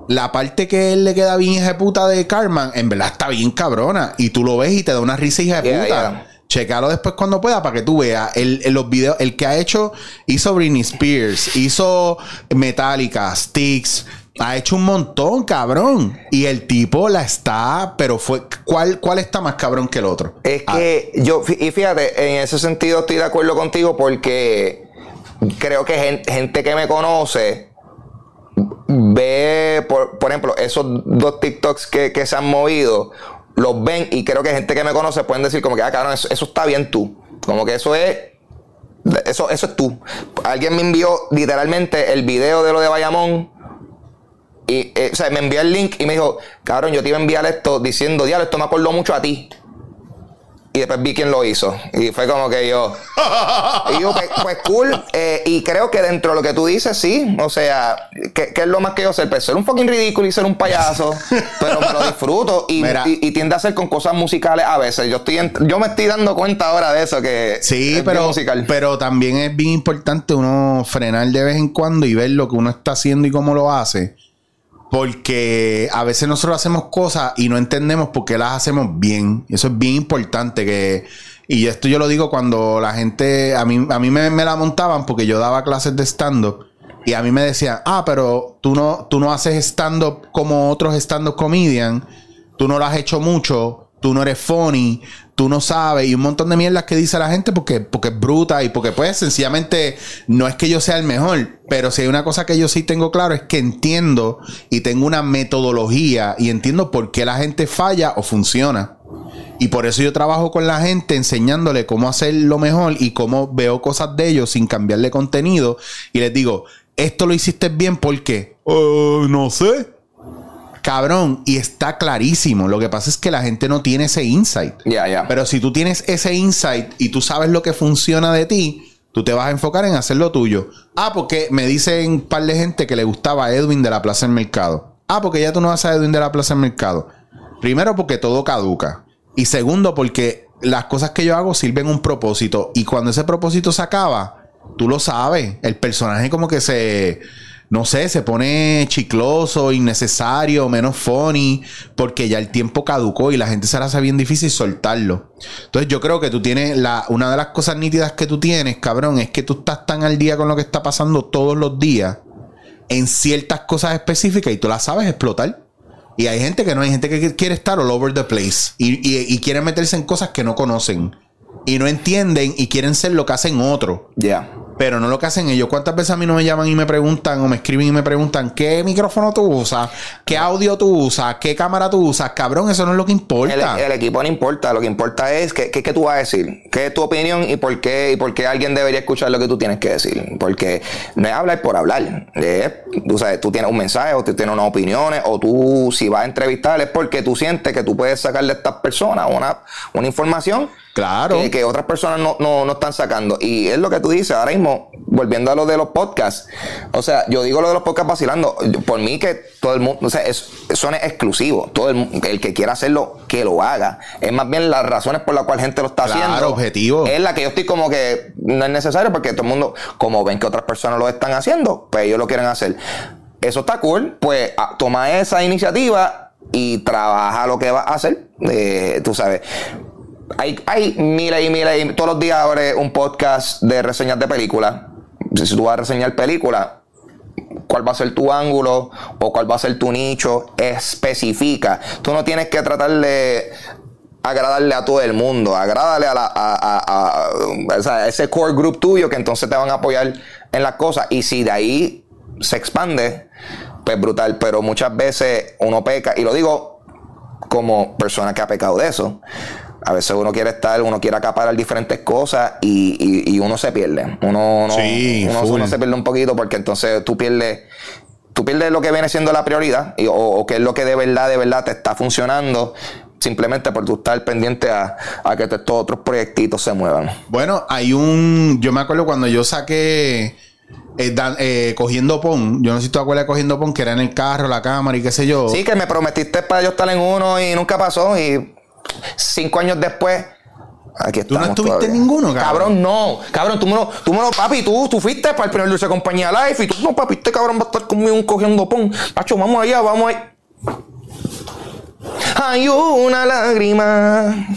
la parte que él le queda bien hija de puta de Carmen, en verdad está bien cabrona. Y tú lo ves y te da una risa hija de puta. Checalo después cuando pueda para que tú veas. El, los videos, el que ha hecho, hizo Britney Spears, hizo Metallica, Sticks, ha hecho un montón, cabrón. Y el tipo la está, pero fue. ¿Cuál, cuál está más cabrón que el otro? Es que yo, y fíjate, en ese sentido estoy de acuerdo contigo porque creo que gente, gente que me conoce ve, por, por ejemplo, esos dos TikToks que, que se han movido, los ven y creo que gente que me conoce pueden decir como que, ah, cabrón, eso, eso está bien tú. Como que eso es eso, eso es tú. Alguien me envió literalmente el video de lo de Bayamón. Y, eh, o sea, me envió el link y me dijo, cabrón, yo te iba a enviar esto diciendo, diablo, esto me acordó mucho a ti. Y después vi quién lo hizo. Y fue como que yo. y yo, pues, pues cool. Eh, y creo que dentro de lo que tú dices, sí. O sea, que, es lo más que yo sé. Pues ser un fucking ridículo y ser un payaso. pero me lo disfruto. Y, y, tiende a ser con cosas musicales a veces. Yo estoy yo me estoy dando cuenta ahora de eso. Que sí, pero, musical. pero también es bien importante uno frenar de vez en cuando y ver lo que uno está haciendo y cómo lo hace. Porque a veces nosotros hacemos cosas y no entendemos por qué las hacemos bien. Eso es bien importante que... Y esto yo lo digo cuando la gente... A mí, a mí me, la montaban porque yo daba clases de stand-up. Y a mí me decían, ah, pero tú no, tú no haces stand-up como otros stand-up comedian. Tú no lo has hecho mucho tú no eres funny, tú no sabes, y un montón de mierdas que dice la gente porque, porque es bruta y porque pues sencillamente no es que yo sea el mejor, pero si hay una cosa que yo sí tengo claro es que entiendo y tengo una metodología y entiendo por qué la gente falla o funciona. Y por eso yo trabajo con la gente enseñándole cómo hacer lo mejor y cómo veo cosas de ellos sin cambiarle contenido. Y les digo, esto lo hiciste bien porque, uh, no sé, Cabrón, y está clarísimo. Lo que pasa es que la gente no tiene ese insight. Ya, ya. Pero si tú tienes ese insight y tú sabes lo que funciona de ti, tú te vas a enfocar en hacer lo tuyo. Ah, porque me dicen un par de gente que le gustaba Edwin de la Plaza del Mercado. Ah, porque ya tú no vas a Edwin de la Plaza del Mercado. Primero, porque todo caduca. Y segundo, porque las cosas que yo hago sirven un propósito. Y cuando ese propósito se acaba, tú lo sabes. El personaje como que se no sé, se pone chicloso, innecesario, menos funny, porque ya el tiempo caducó y la gente se la hace bien difícil soltarlo. Entonces yo creo que tú tienes, la, una de las cosas nítidas que tú tienes, cabrón, es que tú estás tan al día con lo que está pasando todos los días en ciertas cosas específicas y tú las sabes explotar. Y hay gente que no, hay gente que quiere estar all over the place y, y, quiere meterse en cosas que no conocen y no entienden y quieren ser lo que hacen otros. Ya pero no lo que hacen ellos. ¿Cuántas veces a mí no me llaman y me preguntan o me escriben y me preguntan qué micrófono tú usas, qué audio tú usas, qué cámara tú usas? Cabrón, eso no es lo que importa. El, equipo no importa, lo que importa es qué, qué, tú vas a decir, qué es tu opinión y por qué y por qué alguien debería escuchar lo que tú tienes que decir. Porque no es hablar por hablar. tú, sabes, tú tienes un mensaje o tú tienes unas opiniones o tú si vas a entrevistar es porque tú sientes que tú puedes sacarle a estas personas una, una información Claro. Que, otras personas no, no, no, están sacando. Y es lo que tú dices, ahora mismo, volviendo a lo de los podcasts. O sea, yo digo lo de los podcasts vacilando. Por mí que todo el mundo, o sea, es, son exclusivos. Todo el, el, que quiera hacerlo, que lo haga. Es más bien las razones por las cuales gente lo está claro, haciendo. objetivo. Es la que yo estoy como que no es necesario porque todo el mundo, como ven que otras personas lo están haciendo, pues ellos lo quieren hacer. Eso está cool. Pues ah, toma esa iniciativa y trabaja lo que va a hacer. Eh, tú sabes hay, hay miles y miles, y todos los días abre un podcast de reseñas de películas. Si tú vas a reseñar películas, cuál va a ser tu ángulo o cuál va a ser tu nicho, especifica. Tú no tienes que tratar de agradarle a todo el mundo, agrádale a, la, a, ese core group tuyo que entonces te van a apoyar en las cosas. Y si de ahí se expande, pues brutal. Pero muchas veces uno peca, y lo digo como persona que ha pecado de eso a veces uno quiere estar, uno quiere acaparar diferentes cosas y, uno se pierde. Uno, no, uno, se pierde un poquito porque entonces tú pierdes, tú pierdes lo que viene siendo la prioridad o, o qué es lo que de verdad, de verdad te está funcionando simplemente por tú estar pendiente a, que estos otros proyectitos se muevan. Bueno, hay un. Yo me acuerdo cuando yo saqué. Eh, eh, cogiendo pon, yo no sé si tú acuerdas de cogiendo pon, que era en el carro, la cámara y qué sé yo. Sí, que me prometiste para yo estar en uno y nunca pasó. Y cinco años después, Aquí ¿Tú no estuviste ninguno, cabrón? Cabrón, no. Cabrón, tú me lo, tú me lo, papi, tú, tú fuiste para el primer dulce de compañía live y tú, no, papi, este cabrón va a estar conmigo un cogiendo pon. Pacho, vamos allá, vamos ahí. Hay una lágrima.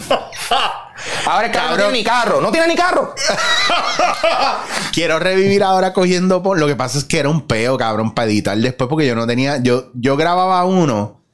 Ahora el cabrón no tiene ni carro. No tiene ni carro. <laughs> Quiero revivir ahora cogiendo pon. Lo que pasa es que era un peo, cabrón, para editar después porque yo no tenía. Yo, yo grababa uno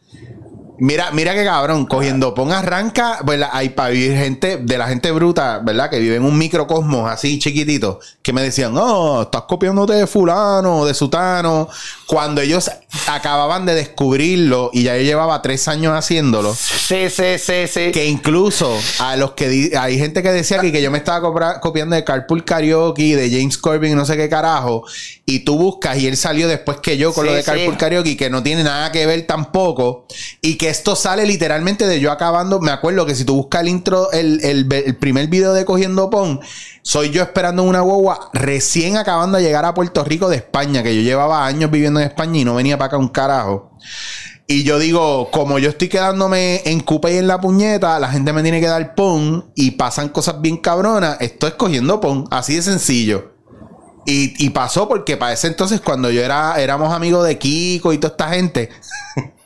Mira, mira qué cabrón, cogiendo pon arranca, ¿verdad? Hay para vivir gente, de la gente bruta, ¿verdad? Que vive en un microcosmos así chiquitito, que me decían, no, estás copiándote de fulano, de sutano. Cuando ellos acababan de descubrirlo y ya yo llevaba tres años haciéndolo. Sí, sí, sí, sí. Que incluso a los que hay gente que decía que, que yo me estaba copiando de Carpool Karaoke, de James Corbin, no sé qué carajo, y tú buscas y él salió después que yo con Sí, lo de sí. Carpool Karaoke, que no tiene nada que ver tampoco, y que esto sale literalmente de yo acabando, me acuerdo que si tú buscas el intro, el, el- el primer video de Cogiendo Pon, soy yo esperando una guagua recién acabando de llegar a Puerto Rico de España, que yo llevaba años viviendo en España y no venía para acá un carajo. Y yo digo, como yo estoy quedándome en cupa y en la puñeta, la gente me tiene que dar pon y pasan cosas bien cabronas. Estoy escogiendo pon, así de sencillo. Y, y pasó porque para ese entonces, cuando yo era, éramos amigos de Kiko y toda esta gente, <laughs>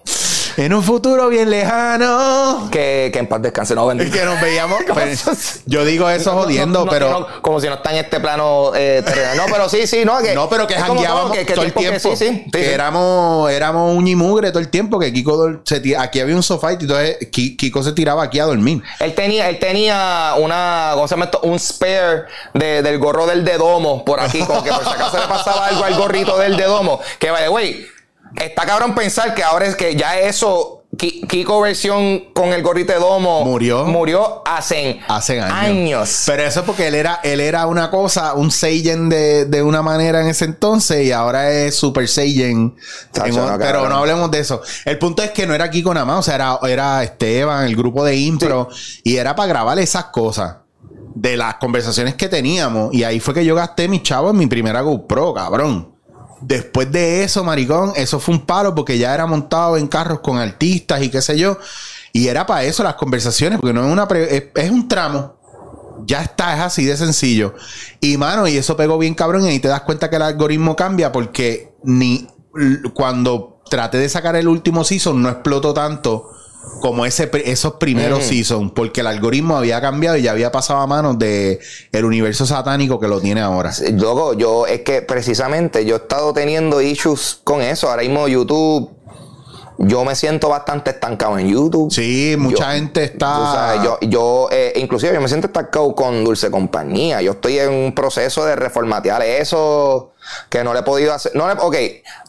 en un futuro bien lejano, Que, que en paz descanse, no bendito. que nos veíamos. <laughs> pues, yo digo eso No, jodiendo, no, pero. como si no está en este plano eh, terrenal. No, pero sí, sí, no. Que, No, pero que jangueábamos todo, que- que todo el tiempo. sí, sí, sí, que sí. éramos, éramos un y mugre todo el tiempo. Que Kiko se ti- aquí había un sofá y entonces Ki- Kiko se tiraba aquí a dormir. Él tenía, él tenía una, ¿cómo se llama esto? Un spare de- del gorro del dedomo por aquí, como que por si acaso le pasaba algo al gorrito del dedomo. Que vaya, güey, está cabrón pensar que ahora es que ya eso, Ki- Kiko versión con el gorrito de domo Murió. murió hace, Hace años. Pero eso es porque él era, él era una cosa, un Saiyan de, de una manera en ese entonces y ahora es Super Saiyan. Tacho, En- no, pero no hablemos de eso. El punto es que no era Kiko nada más, o sea, era, era Esteban, el grupo de Impro, y era para grabar esas cosas. De las conversaciones que teníamos. Y ahí fue que yo gasté mi chavo en mi primera GoPro, cabrón. Después de eso, maricón, eso fue un palo porque ya era montado en carros con artistas y qué sé yo. Y era para eso las conversaciones, porque no es una es, es un tramo. Ya está, es así de sencillo. Y mano, y eso pegó bien cabrón. Y ahí te das cuenta que el algoritmo cambia porque ni cuando traté de sacar el último season no explotó tanto como ese, esos primeros Mm. seasons, porque el algoritmo había cambiado y ya había pasado a manos de el universo satánico que lo tiene ahora. Luego, yo, es que precisamente yo he estado teniendo issues con eso. Ahora mismo YouTube, yo me siento bastante estancado en YouTube. Sí, mucha Yo- gente está. Sabes, yo, yo eh, inclusive yo me siento estancado con Dulce Compañía. Yo estoy en un proceso de reformatear eso que no le he podido hacer. No le, ok,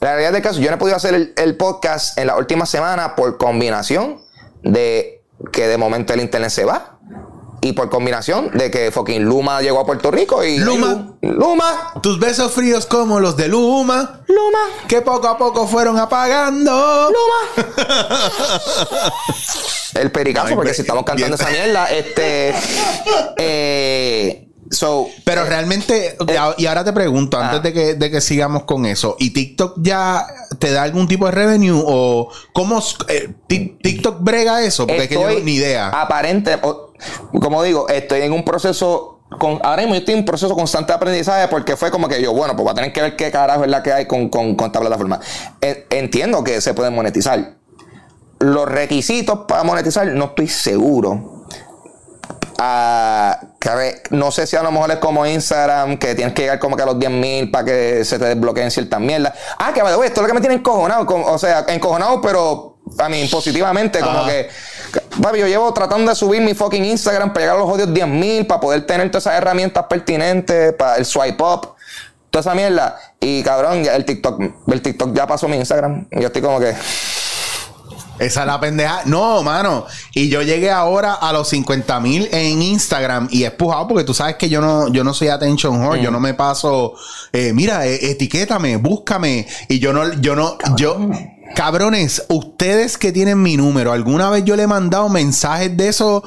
la realidad del caso, yo no he podido hacer el, el podcast en la última semana por combinación de que de momento el internet se va. Y por combinación de que fucking Luma llegó a Puerto Rico y. Luma. Luma. Tus besos fríos como los de Luma, Luma. que poco a poco fueron apagando. Luma. <laughs> El pericazo, Ay, porque be- si estamos cantando bien. esa mierda, este. <laughs> Eh, so. Pero realmente, y ahora te pregunto, antes Ah. de que, de que sigamos con eso, ¿y TikTok ya te da algún tipo de revenue? ¿O cómo eh, Tik- TikTok brega eso? Porque es que yo no- ni idea. Aparente, como digo, estoy en un proceso. Con, ahora mismo yo estoy en un proceso constante de aprendizaje porque fue como que yo, bueno, pues voy a tener que ver qué carajo es la que hay con, con, con esta plataforma. En- Entiendo que se pueden monetizar. Los requisitos para monetizar no estoy seguro. Ah, a ver, no sé si a lo mejor es como Instagram, que tienes que llegar como que a los 10 mil para que se te desbloqueen ciertas mierdas. Ah, que vale, esto es lo que me tiene encojonado. con- o sea, encojonado, pero a mí positivamente, como Ajá. que. Papi, yo llevo tratando de subir mi fucking Instagram para llegar a los odios 10 mil, para poder tener todas esas herramientas pertinentes, para el swipe up, toda esa mierda. Y cabrón, ya el TikTok, el TikTok ya pasó mi Instagram. Y yo estoy como que. Esa es la pendeja. No, mano. Y yo llegué ahora a los 50 mil en Instagram y he empujado porque tú sabes que yo no, yo no soy attention whore. Yo no me paso, eh, mira, eh, etiquétame, búscame. Y yo no, yo no, yo. Cabrones, ustedes que tienen mi número, ¿alguna vez yo le he mandado mensajes de eso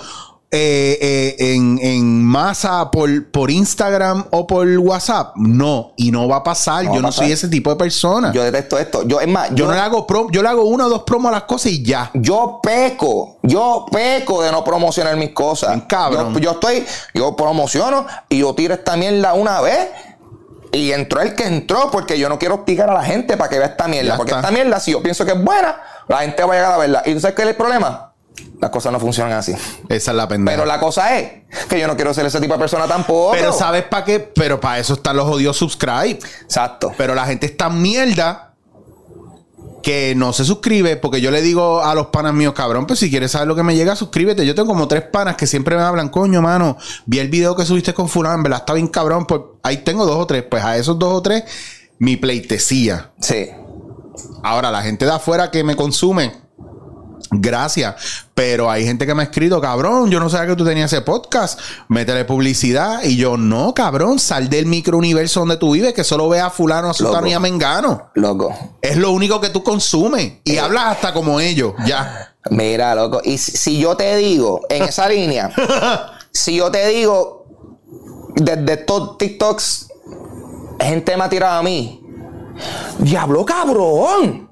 eh, eh, en, en masa por, por Instagram o por WhatsApp? No, y no va a pasar. No yo a no pasar. soy ese tipo de persona. Yo, detesto esto. Yo, es más, yo, no le hago prom, yo le hago una o dos promos a las cosas y ya. yo peco, yo peco de no promocionar mis cosas. Cabrón. Yo, yo estoy, yo promociono y yo tiro esta mierda una vez. Y entró el que entró porque yo no quiero hostigar a la gente para que vea esta mierda. Ya porque está. esta mierda, si yo pienso que es buena, la gente va a llegar a verla. ¿Y tú sabes qué es el problema? Las cosas no funcionan así. Esa es la pendeja. Pero la cosa es que yo no quiero ser ese tipo de persona tampoco. Pero ¿sabes para qué? Pero para eso están los odios subscribe. Exacto. Pero la gente está mierda que no se suscribe, porque yo le digo a los panas míos, cabrón, pues si quieres saber lo que me llega, suscríbete. Yo tengo como tres panas que siempre me hablan, coño, mano, vi el video que subiste con fulano, en verdad está bien cabrón, pues ahí tengo dos o tres, pues a esos dos o tres, mi pleitesía. Sí. Ahora, la gente de afuera que me consume, gracias. Pero hay gente que me ha escrito, cabrón, yo no sabía que tú tenías ese podcast, métele publicidad. Y yo, no, cabrón, sal del microuniverso donde tú vives, que solo ve a fulano, a sutano y a mengano. Loco. Es lo único que tú consumes. Y Eh. hablas hasta como ellos, ya. Mira, loco. Y si, si yo te digo, en esa línea, <laughs> si yo te digo, desde estos TikToks, gente me ha tirado a mí. Diablo, cabrón.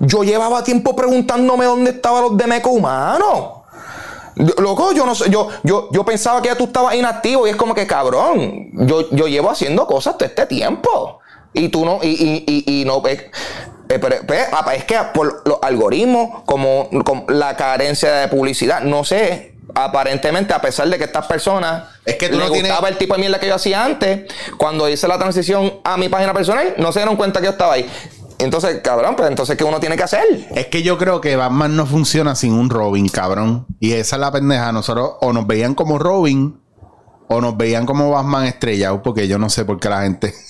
Yo llevaba tiempo preguntándome dónde estaban los de Meco Humano. Loco, yo no sé, yo, yo, yo pensaba que ya tú estabas inactivo y es como que cabrón. Yo, yo llevo haciendo cosas todo este tiempo. Y tú no, y, y, y, y no. eh, eh, pero, pero, apa, es que por los algoritmos, como, como la carencia de publicidad, no sé. Aparentemente, a pesar de que estas personas Es que tú le no tienes- gustaba el tipo de mierda que yo hacía antes, cuando hice la transición a mi página personal, no se dieron cuenta que yo estaba ahí. Entonces, cabrón, pues entonces, ¿qué uno tiene que hacer? Es que yo creo que Batman no funciona sin un Robin, cabrón. Y esa es la pendeja. Nosotros o nos veían como Robin o nos veían como Batman estrellados, porque yo no sé por qué la gente. <laughs>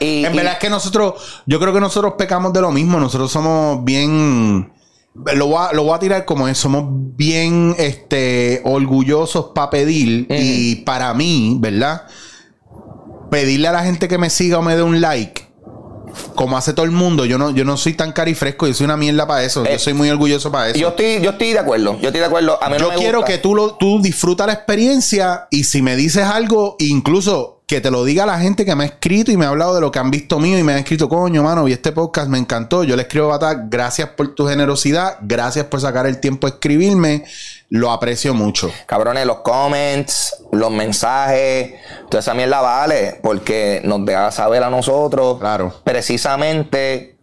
Y, en y- verdad es que nosotros, yo creo que nosotros pecamos de lo mismo. Nosotros somos bien. Lo voy, a, lo voy a tirar como es, somos bien este, orgullosos para pedir. Y para mí, ¿verdad? Pedirle a la gente que me siga o me dé un like, como hace todo el mundo, yo no, yo no soy tan carifresco, yo soy una mierda para eso. Eh, yo soy muy orgulloso para eso. yo estoy, yo estoy de acuerdo. Yo estoy de acuerdo. A mí no me quiero gusta. que tú, lo, tú disfrutas la experiencia y si me dices algo, incluso que te lo diga la gente que me ha escrito y me ha hablado de lo que han visto mío y me ha escrito, coño, mano, vi este podcast, me encantó. Yo le escribo a Bata, gracias por tu generosidad, gracias por sacar el tiempo a escribirme, lo aprecio mucho. Cabrones, los comments, los mensajes, toda esa mierda vale, porque nos deja saber a nosotros Claro. precisamente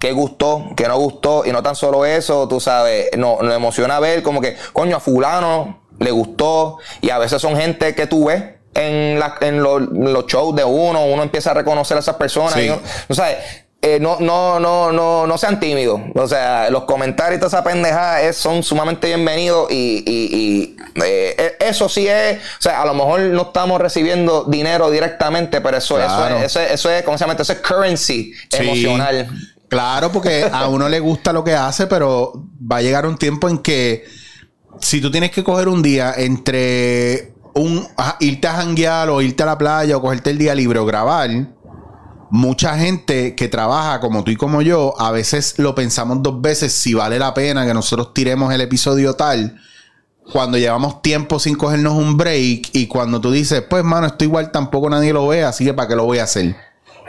qué gustó, qué no gustó, y no tan solo eso, tú sabes, no- nos emociona ver como que, coño, a fulano le gustó, y a veces son gente que tú ves en, la- en los, en los shows de uno, uno empieza a reconocer a esas personas, Sí. y uno- tú sabes, eh, no, no, no, no, no sean tímidos. O sea, los comentarios y toda esa pendejada es- son sumamente bienvenidos y, y- y, eh, eso sí es, o sea, a lo mejor no estamos recibiendo dinero directamente, pero eso, Claro. eso, es, eso, es, eso es, ¿cómo se llama? Eso es currency Sí. emocional. Claro, porque a uno le gusta lo que hace, pero va a llegar un tiempo en que si tú tienes que coger un día entre un a- irte a janguear o irte a la playa o cogerte el día libre o grabar, mucha gente que trabaja como tú y como yo, a veces lo pensamos dos veces si vale la pena que nosotros tiremos el episodio tal. Cuando llevamos tiempo sin cogernos un break y cuando tú dices, pues mano, esto igual tampoco nadie lo ve, así que para qué lo voy a hacer.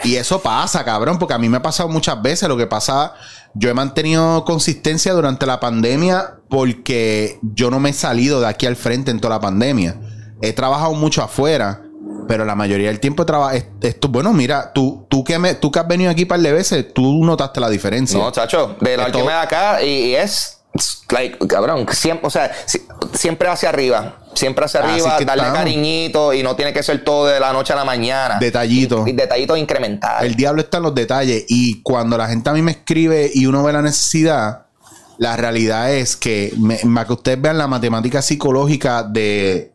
Y eso pasa, cabrón, porque a mí me ha pasado muchas veces. Lo que pasa, yo he mantenido consistencia durante la pandemia porque yo no me he salido de aquí al frente en toda la pandemia. He trabajado mucho afuera, pero la mayoría del tiempo he trabajado. Esto, bueno, mira, tú, tú, que me, tú que has venido aquí un par de veces, tú notaste la diferencia. No, chacho, de la Esto- última de acá y, y es, like, cabrón, siempre, o sea, si- siempre hacia arriba. Siempre hacia Así arriba, que darle estamos. cariñito y no tiene que ser todo de la noche a la mañana. Detallito. Y, y detallitos incrementales. El diablo está en los detalles. Y cuando la gente a mí me escribe y uno ve la necesidad, la realidad es que, me- para que ustedes vean la matemática psicológica de,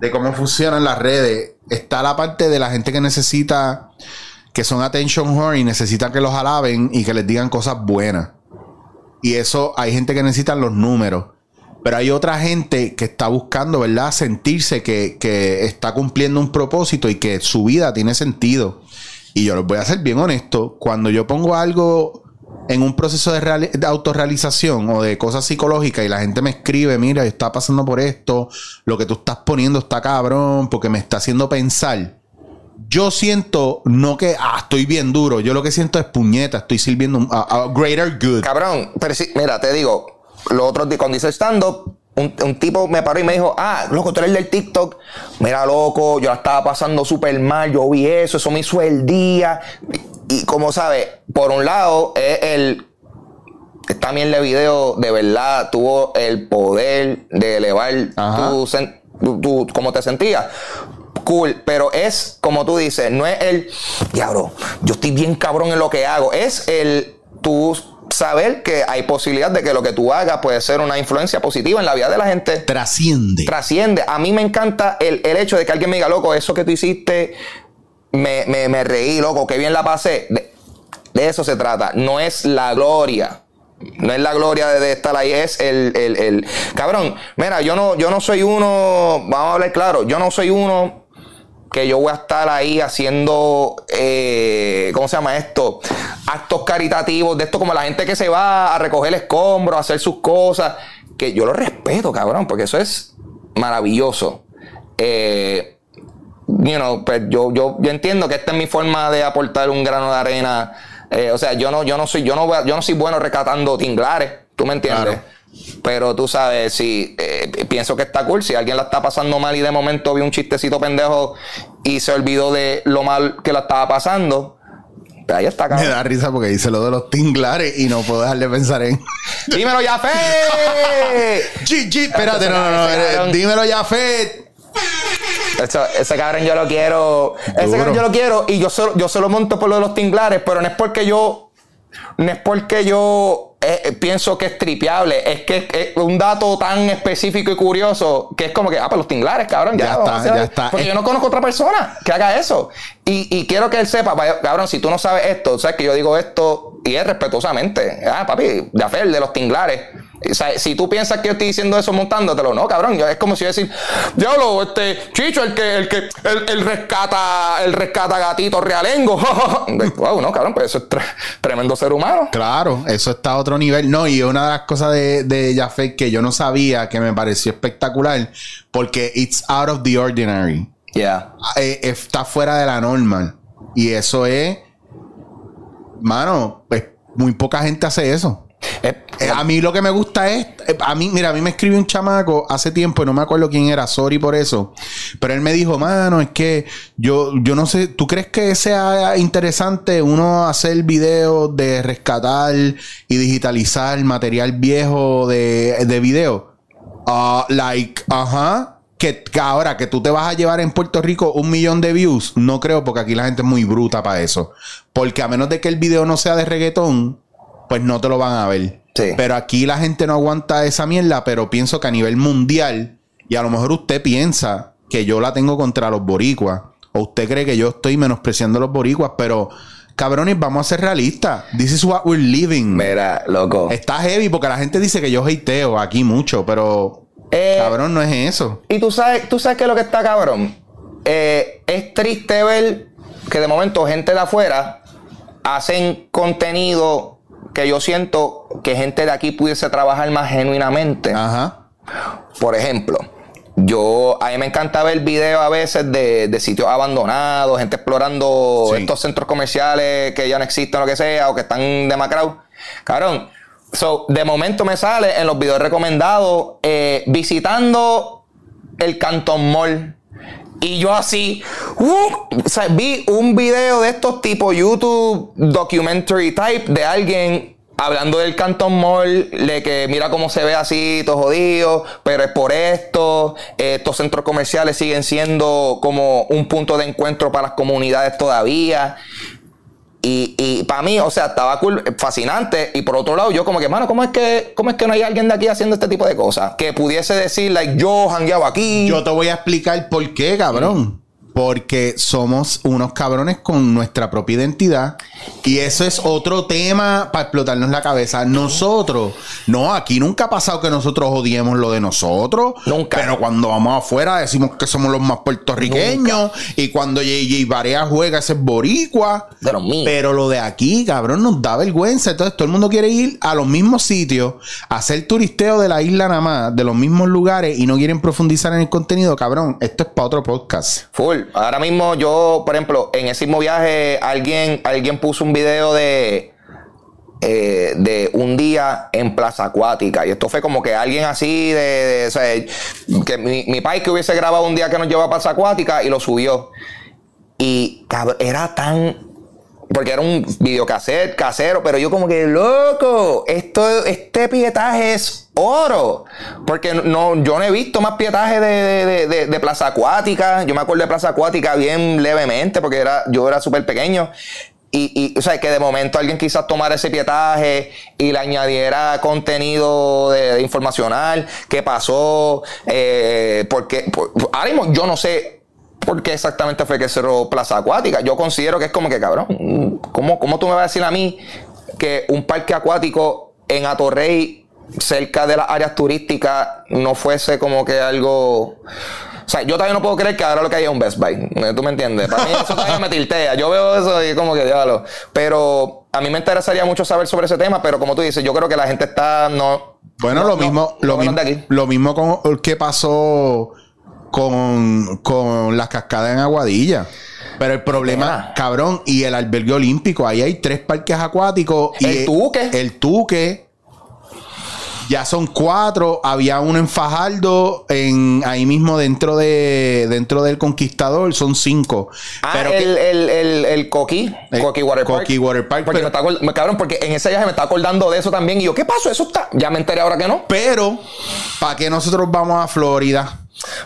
de cómo funcionan las redes, está la parte de la gente que necesita, que son attention whore y necesitan que los alaben y que les digan cosas buenas. Y eso hay gente que necesita los números. Pero hay otra gente que está buscando, ¿verdad? Sentirse que, que está cumpliendo un propósito y que su vida tiene sentido. Y yo les voy a ser bien honesto. Cuando yo pongo algo en un proceso de, de autorrealización o de cosas psicológicas y la gente me escribe, mira, yo estaba pasando por esto, lo que tú estás poniendo está cabrón porque me está haciendo pensar. Yo siento, no que, ah, estoy bien duro, yo lo que siento es puñeta, estoy sirviendo a, a greater good. Cabrón, pero sí, mira, te digo, los otros días, cuando hice stand-up, un, un tipo me paró y me dijo, ah, loco, tú eres el del TikTok. Mira, loco, yo la estaba pasando súper mal, yo vi eso, eso me hizo el día. Y, y como sabes, por un lado, es el. Esta mierda de video de verdad tuvo el poder de elevar tu, tu- cómo te sentías. Cool, pero es como tú dices, no es el diablo, yo estoy bien cabrón en lo que hago, es el tú saber que hay posibilidad de que lo que tú hagas puede ser una influencia positiva en la vida de la gente. Trasciende. Trasciende. A mí me encanta el, hecho de que alguien me diga, loco, eso que tú hiciste, me, me, reí, loco, qué bien la pasé. De, eso se trata. No es la gloria. No es la gloria de, estar ahí, es el, el, el, Cabrón, mira, yo no, yo no soy uno, vamos a hablar claro, yo no soy uno que yo voy a estar ahí haciendo, eh, ¿cómo se llama esto? Actos caritativos, de esto como la gente que se va a recoger escombros, a hacer sus cosas, que yo lo respeto, cabrón, porque eso es maravilloso. Eh, you know, pues yo, yo, yo entiendo que esta es mi forma de aportar un grano de arena. Eh, o sea, yo no, yo no soy, yo no, yo no soy bueno rescatando tinglares, ¿tú me entiendes? Pero tú sabes, si eh, pienso que está cool, si alguien la está pasando mal y de momento vio un chistecito pendejo y se olvidó de lo mal que la estaba pasando, pues ahí está, cabrón. Me da risa porque dice lo de los tinglares y no puedo dejar de pensar en. <laughs> ¡Dímelo, ya, GG, <laughs> espérate, no, no, no. Eh, dímelo, ya, ese cabrón yo lo quiero. Ese cabrón yo lo quiero y yo solo, yo solo monto por lo de los tinglares, pero no es porque yo. No es porque yo eh, eh, pienso que es tripeable. Es que es un dato tan específico y curioso que es como que, ah, pues los tinglares, cabrón. Ya, está, ya está. Porque yo no conozco otra persona que haga eso. Y, y, quiero que él sepa, cabrón, si tú no sabes esto, sabes que yo digo esto y es respetuosamente. Ah, papi, de hacer de los tinglares si tú piensas que yo estoy diciendo eso montándotelo, no, cabrón. Es como si yo decir, diablo, este, Chicho, el que, el que, el, rescata, el rescata gatito realengo. <laughs> wow, no, cabrón, pues eso es tremendo ser humano. Claro, eso está a otro nivel. No, y una de las cosas de, de Jafet que yo no sabía, que me pareció espectacular, porque it's out of the ordinary. Yeah. Eh, está fuera de la norma. Y eso es, mano, pues muy poca gente hace eso. Eh, eh, a mí lo que me gusta es, eh, a mí, mira, a mí me escribió un chamaco hace tiempo, y no me acuerdo quién era, sorry por eso, pero él me dijo, mano, es que yo, yo no sé, ¿tú crees que sea interesante uno hacer videos de rescatar y digitalizar material viejo de, de video? Uh, like, ajá. Que, que, ahora que tú te vas a llevar en Puerto Rico un millón de views, no creo porque aquí la gente es muy bruta para eso. Porque a menos de que el video no sea de reggaetón, pues no te lo van a ver. Pero aquí la gente no aguanta esa mierda, pero pienso que a nivel mundial, y a lo mejor usted piensa que yo la tengo contra los boricuas, o usted cree que yo estoy menospreciando a los boricuas, pero cabrones, vamos a ser realistas. This is what we're living. Mira, loco. Está heavy porque la gente dice que yo hateo aquí mucho, pero eh, cabrón, no es eso. Y tú sabes, tú sabes que lo que está cabrón. Eh, es triste ver que de momento gente de afuera hacen contenido que yo siento que gente de aquí pudiese trabajar más genuinamente. Ajá. Por ejemplo, yo, a mí me encanta ver videos a veces de, sitios abandonados, gente explorando estos centros comerciales que ya no existen, lo que sea, o que están demacrados. Cabrón, so, de momento me sale en los videos recomendados eh, visitando el Canton Mall. Y yo así, uh, vi un video de estos tipo YouTube documentary type de alguien hablando del Canton Mall, de que mira cómo se ve así, todo jodido, pero es por esto. Estos centros comerciales siguen siendo como un punto de encuentro para las comunidades todavía. Y, y para mí, o sea, estaba cool, fascinante. Y por otro lado, yo como que, mano, ¿cómo es que, cómo es que no hay alguien de aquí haciendo este tipo de cosas? Que pudiese decir, like, yo jangueaba aquí. Yo te voy a explicar por qué, cabrón. Porque somos unos cabrones con nuestra propia identidad. Y eso es otro tema para explotarnos la cabeza. Nosotros, no, aquí nunca ha pasado que nosotros odiemos lo de nosotros. Nunca. Pero cuando vamos afuera decimos que somos los más puertorriqueños. Y cuando JJ Barea juega ese es boricua. Míos. Pero lo de aquí, cabrón, nos da vergüenza. Entonces todo el mundo quiere ir a los mismos sitios, hacer turisteo de la isla nada más, de los mismos lugares y no quieren profundizar en el contenido. Cabrón, esto es para otro podcast. Full. Ahora mismo yo, por ejemplo, en ese mismo viaje, alguien, alguien puso un video de, eh, de un día en Plaza Acuática. Y esto fue como que alguien así de. que mi, mi país que hubiese grabado un día que nos llevó a Plaza Acuática y lo subió. Y era tan. Porque era un videocassette casero, pero yo como que, loco, esto, este pietaje es oro. Porque no, yo no he visto más pietaje de, de, Plaza Acuática. Yo me acuerdo de Plaza Acuática bien levemente, porque era, yo era súper pequeño. y, y, o sea, que de momento alguien quizás tomara ese pietaje y le añadiera contenido de, informacional, qué pasó, eh, porque por, ahora yo no sé por qué exactamente fue que cerró Plaza Acuática. Yo considero que es como que, cabrón, ¿cómo, cómo tú me vas a decir a mí que un parque acuático en Atorrey, cerca de las áreas turísticas, no fuese como que algo... O sea, yo todavía no puedo creer que ahora lo que hay es un Best Buy. ¿Tú me entiendes? Para mí eso todavía me tiltea. Yo veo eso y como que diablo. Pero a mí me interesaría mucho saber sobre ese tema, pero como tú dices, yo creo que la gente está no. Bueno, lo mismo, lo, mismo lo mismo con que pasó con, con las cascadas en Aguadilla. Pero el problema, cabrón, y el albergue olímpico, ahí hay tres parques acuáticos. Y el Tuque. El Tuque ya son cuatro. Había uno en Fajardo, en, ahí mismo dentro de dentro del Conquistador, son cinco. Ah, Pero el, el, el, el Coqui, Coqui Water Park. Coqui Water Park. Porque me está, cabrón, porque en ese viaje me está acordando de eso también. Y yo, ¿qué pasó? Eso está. Ya me enteré ahora que no. Pero, ¿para qué nosotros vamos a Florida?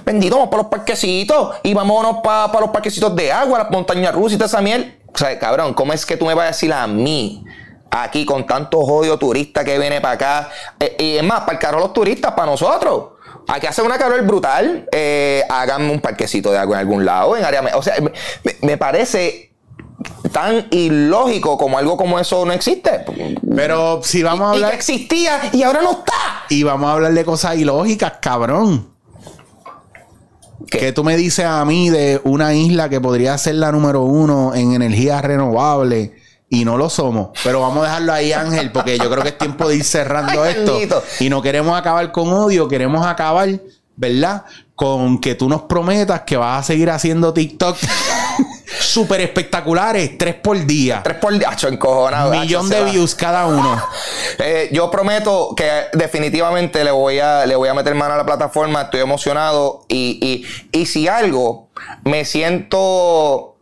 Bendito, vamos para los parquecitos y vámonos para los parquecitos de agua, las montañas rusas y toda esa miel. O sea, cabrón, ¿cómo es que tú me vas a decir a mí? Aquí con tanto odio turista que viene para acá. Eh, y es más, para el carro los turistas, para nosotros. Hay que hacer una calor brutal. Eh, háganme un parquecito de agua en algún lado, en área. O sea, me, parece tan ilógico como algo como eso no existe. Pero si vamos a hablar. Y que existía y ahora no está. Y vamos a hablar de cosas ilógicas, cabrón. ¿Qué? ¿Qué tú me dices a mí de una isla que podría ser la número uno en energía renovable? Y no lo somos. Pero vamos a dejarlo ahí, Ángel, porque yo creo que es tiempo de ir cerrando esto. Y no queremos acabar con odio, queremos acabar, ¿verdad? Con que tú nos prometas que vas a seguir haciendo TikTok. <laughs> súper espectaculares, tres por día. Tres por día, encojonado. Millón de views cada uno. <laughs> Eh, yo prometo que definitivamente le voy a, le voy a meter mano a la plataforma. Estoy emocionado. Y, y, y si algo, me siento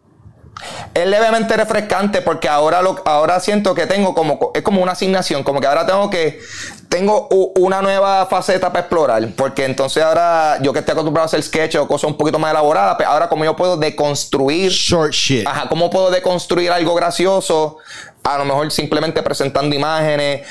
es levemente refrescante porque ahora lo, ahora siento que tengo como es como una asignación, como que ahora tengo que tengo una nueva faceta para explorar, porque entonces ahora yo que estoy acostumbrado a hacer sketches o cosas un poquito más elaboradas, pero pues ahora como yo puedo deconstruir short shit. Ajá, cómo puedo deconstruir algo gracioso, a lo mejor simplemente presentando imágenes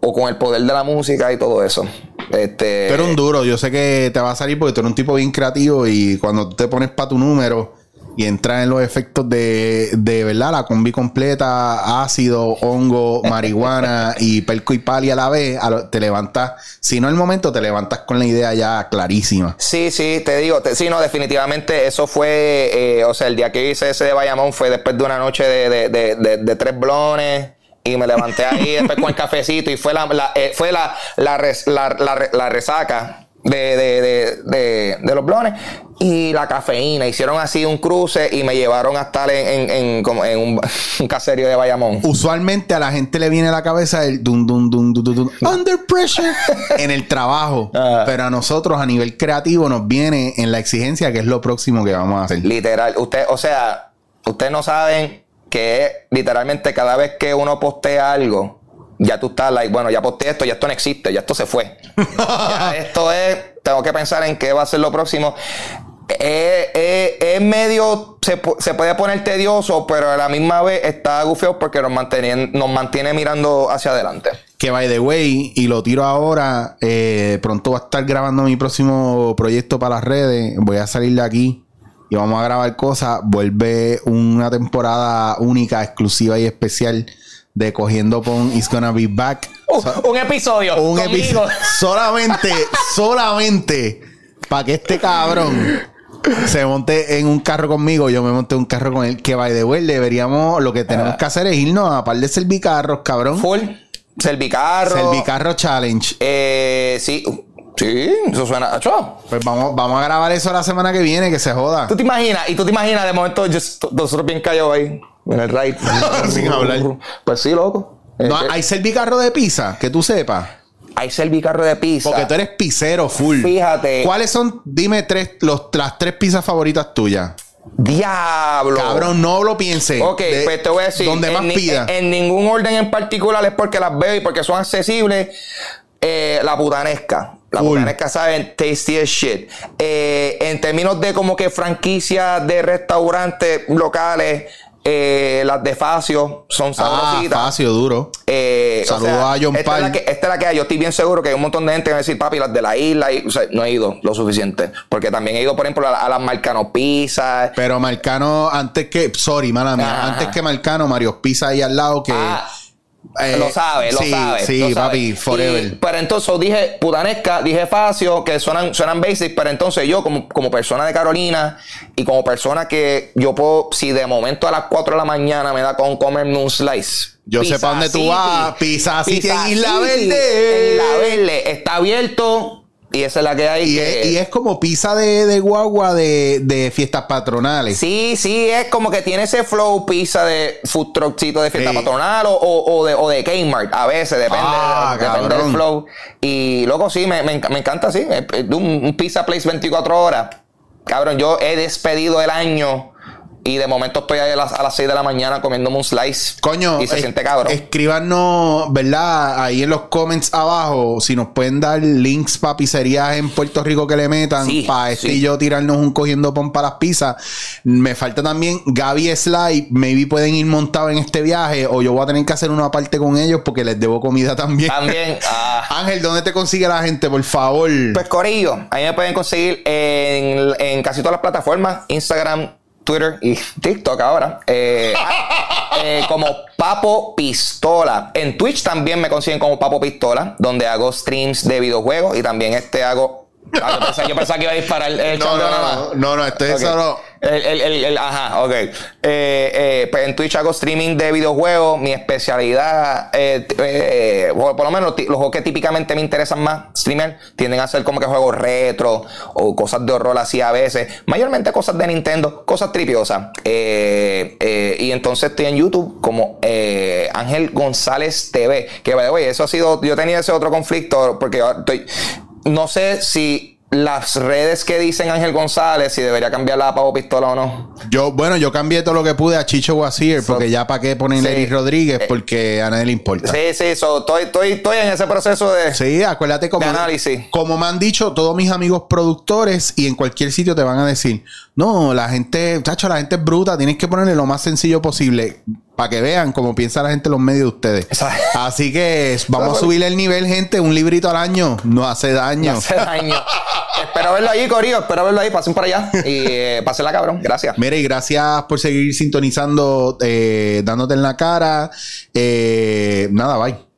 o con el poder de la música y todo eso. Este, tú eres un duro, yo sé que te va a salir porque tú eres un tipo bien creativo y cuando te pones para tu número y entra en los efectos de, de verdad la combi completa, ácido, hongo, <laughs> marihuana y perco y pali a la vez, te levantas, si no el momento, te levantas con la idea ya clarísima. Sí, sí, te digo, te, sí, no, definitivamente eso fue, eh, o sea, el día que hice ese de Bayamón fue después de una noche de, de, de, de tres blones. Y me levanté ahí después con el cafecito y fue la, la eh, fue la, la, la, la resaca de, de, de, de, los blones y la cafeína. Hicieron así un cruce y me llevaron a estar en, en, en, en <laughs> un, caserío de Bayamón. Usualmente a la gente le viene a la cabeza el dun, dun, dun, dun, dun, under pressure <laughs> en el trabajo. Ah. Pero a nosotros a nivel creativo nos viene en la exigencia que es lo próximo que vamos a hacer. Literal. Usted, o sea, ustedes no saben que literalmente cada vez que uno postea algo, ya tú estás like, bueno, ya posté esto, ya esto no existe, ya esto se fue. <laughs> esto es, tengo que pensar en qué va a ser lo próximo. Es, medio, se, puede poner tedioso, pero a la misma vez está gufeo porque nos mantiene, nos mantiene mirando hacia adelante. Que by the way, y lo tiro ahora, eh, pronto va a estar grabando mi próximo proyecto para las redes. Voy a salir de aquí y vamos a grabar cosas. Vuelve una temporada única, exclusiva y especial de Cogiendo Pon Is Gonna Be Back. Uh, un episodio. Un episodio. solamente, solamente para que este cabrón se monte en un carro conmigo, yo me monté un carro con él. Que by the way, deberíamos, lo que tenemos ah. que hacer es irnos a par de servicarros, cabrón. Full. Servicarro. Servicarro Challenge. Eh, sí. Sí, eso suena. ¿Acho? Pues vamos, vamos a grabar eso la semana que viene, que se joda. ¿Tú te imaginas? Y tú te imaginas de momento nosotros bien callados ahí. En el ride. <laughs> Sin hablar. Pues sí, loco. No, ¿Hay servicarro de pizza? Que tú sepas. Hay servicarro de pizza. Porque tú eres pizzero full. Fíjate. ¿Cuáles son, dime, tres, los, las tres pizzas favoritas tuyas? Diablo. Cabrón, no lo piense. Ok, pues te voy a decir. Donde más pida. En, ningún orden en particular es porque las veo y porque son accesibles. Eh, la putanesca. La putanesca saben tasty as shit. Eh, en términos de como que franquicia de restaurantes locales Eh, las de Facio son Ah, sabrositas. Facio, duro. Eh, o Saludos sea, a John esta es, la que, esta es la que hay. Yo estoy bien seguro que hay un montón de gente que va a decir, papi, las de la isla. Y, o sea, no he ido lo suficiente. Porque también he ido, por ejemplo, a, a las Marcano Pizza. Pero Marcano, antes que, sorry, mala mía, Ajá. antes que Marcano, Mario Pisa ahí al lado que. Ah, eh, lo sabe, lo sí, sabe. Sí, lo sabe. papi, forever. Y- pero entonces dije putanesca, dije facio, que suenan, suenan basic, pero entonces yo como, como persona de Carolina y como persona que yo puedo, si de momento a las 4 de la mañana me da con comerme un slice. Yo sé Pizza pa' dónde tú vas, Pizza City en Isla Verde. En Isla Verde. Está abierto y esa es la que hay. y, que- es, y es como pizza de, de guagua de, de fiestas patronales. Sí, sí, es como que tiene ese flow pizza de food truckcito de fiesta Sí. patronal o, o- de, o de Kmart. A veces, depende, Ah, depende del flow. Y loco, sí, me, me me encanta, sí. eh, Un, un pizza place 24 horas. Cabrón, yo he despedido el año y de momento estoy ahí a las, a las 6 de la mañana comiéndome un slice. Coño, Y se es- siente cabrón. escríbanos, ¿verdad? Ahí en los comments abajo, si nos pueden dar links para pizzerías en Puerto Rico que le metan, Sí, para este sí. y yo tirarnos un cogiendo pon para las pizzas. Me falta también Gaby Sly, maybe pueden ir montados en este viaje, o yo voy a tener que hacer una parte con ellos porque les debo comida <laughs> también. También. ah, Ángel, ¿dónde te consigue la gente, por favor? Pues Corillo, ahí me pueden conseguir en, en casi todas las plataformas, Instagram, Twitter y TikTok ahora, eh, <laughs> eh, como Papo Pistola. En Twitch también me consiguen como Papo Pistola, donde hago streams de videojuegos y también este hago... Ah, yo, pensaba, yo pensaba que iba a disparar el no, chambeo no, más. no, no, no, esto es Ok. solo... El, el- el- el- ajá, ok. Eh, eh, pues en Twitch hago streaming de videojuegos. Mi especialidad, eh, eh, por lo menos los juegos que típicamente me interesan más streamer, tienden a ser como que juegos retro o cosas de horror así a veces. Mayormente cosas de Nintendo, cosas tripiosas. Y entonces estoy en YouTube como Ángel González TV. Que, way, eso ha sido. Yo tenía ese otro conflicto porque yo estoy. No sé si las redes que dicen Ángel González, si debería cambiarla a Pavo Pistola o no. Yo, bueno, yo cambié todo lo que pude a Chicho Guasier, porque ya para qué ponen Sí. Eric Rodríguez, porque a nadie le importa. Sí, sí, so, estoy, estoy, estoy en ese proceso de. Sí, acuérdate como, De análisis. como me han dicho todos mis amigos productores y en cualquier sitio te van a decir, no, la gente, chacho, la gente es bruta, tienes que ponerle lo más sencillo posible para que vean cómo piensa la gente en los medios de ustedes. Exacto. Así que vamos a subirle el nivel, gente, un librito al año no hace daño. Me hace daño. espero verlo ahí, Corillo. Espero verlo ahí. Pasen para allá. Y eh, pásenla, cabrón. Gracias. Mira, y gracias por seguir sintonizando, eh, dándote en la cara. Eh, nada, bye.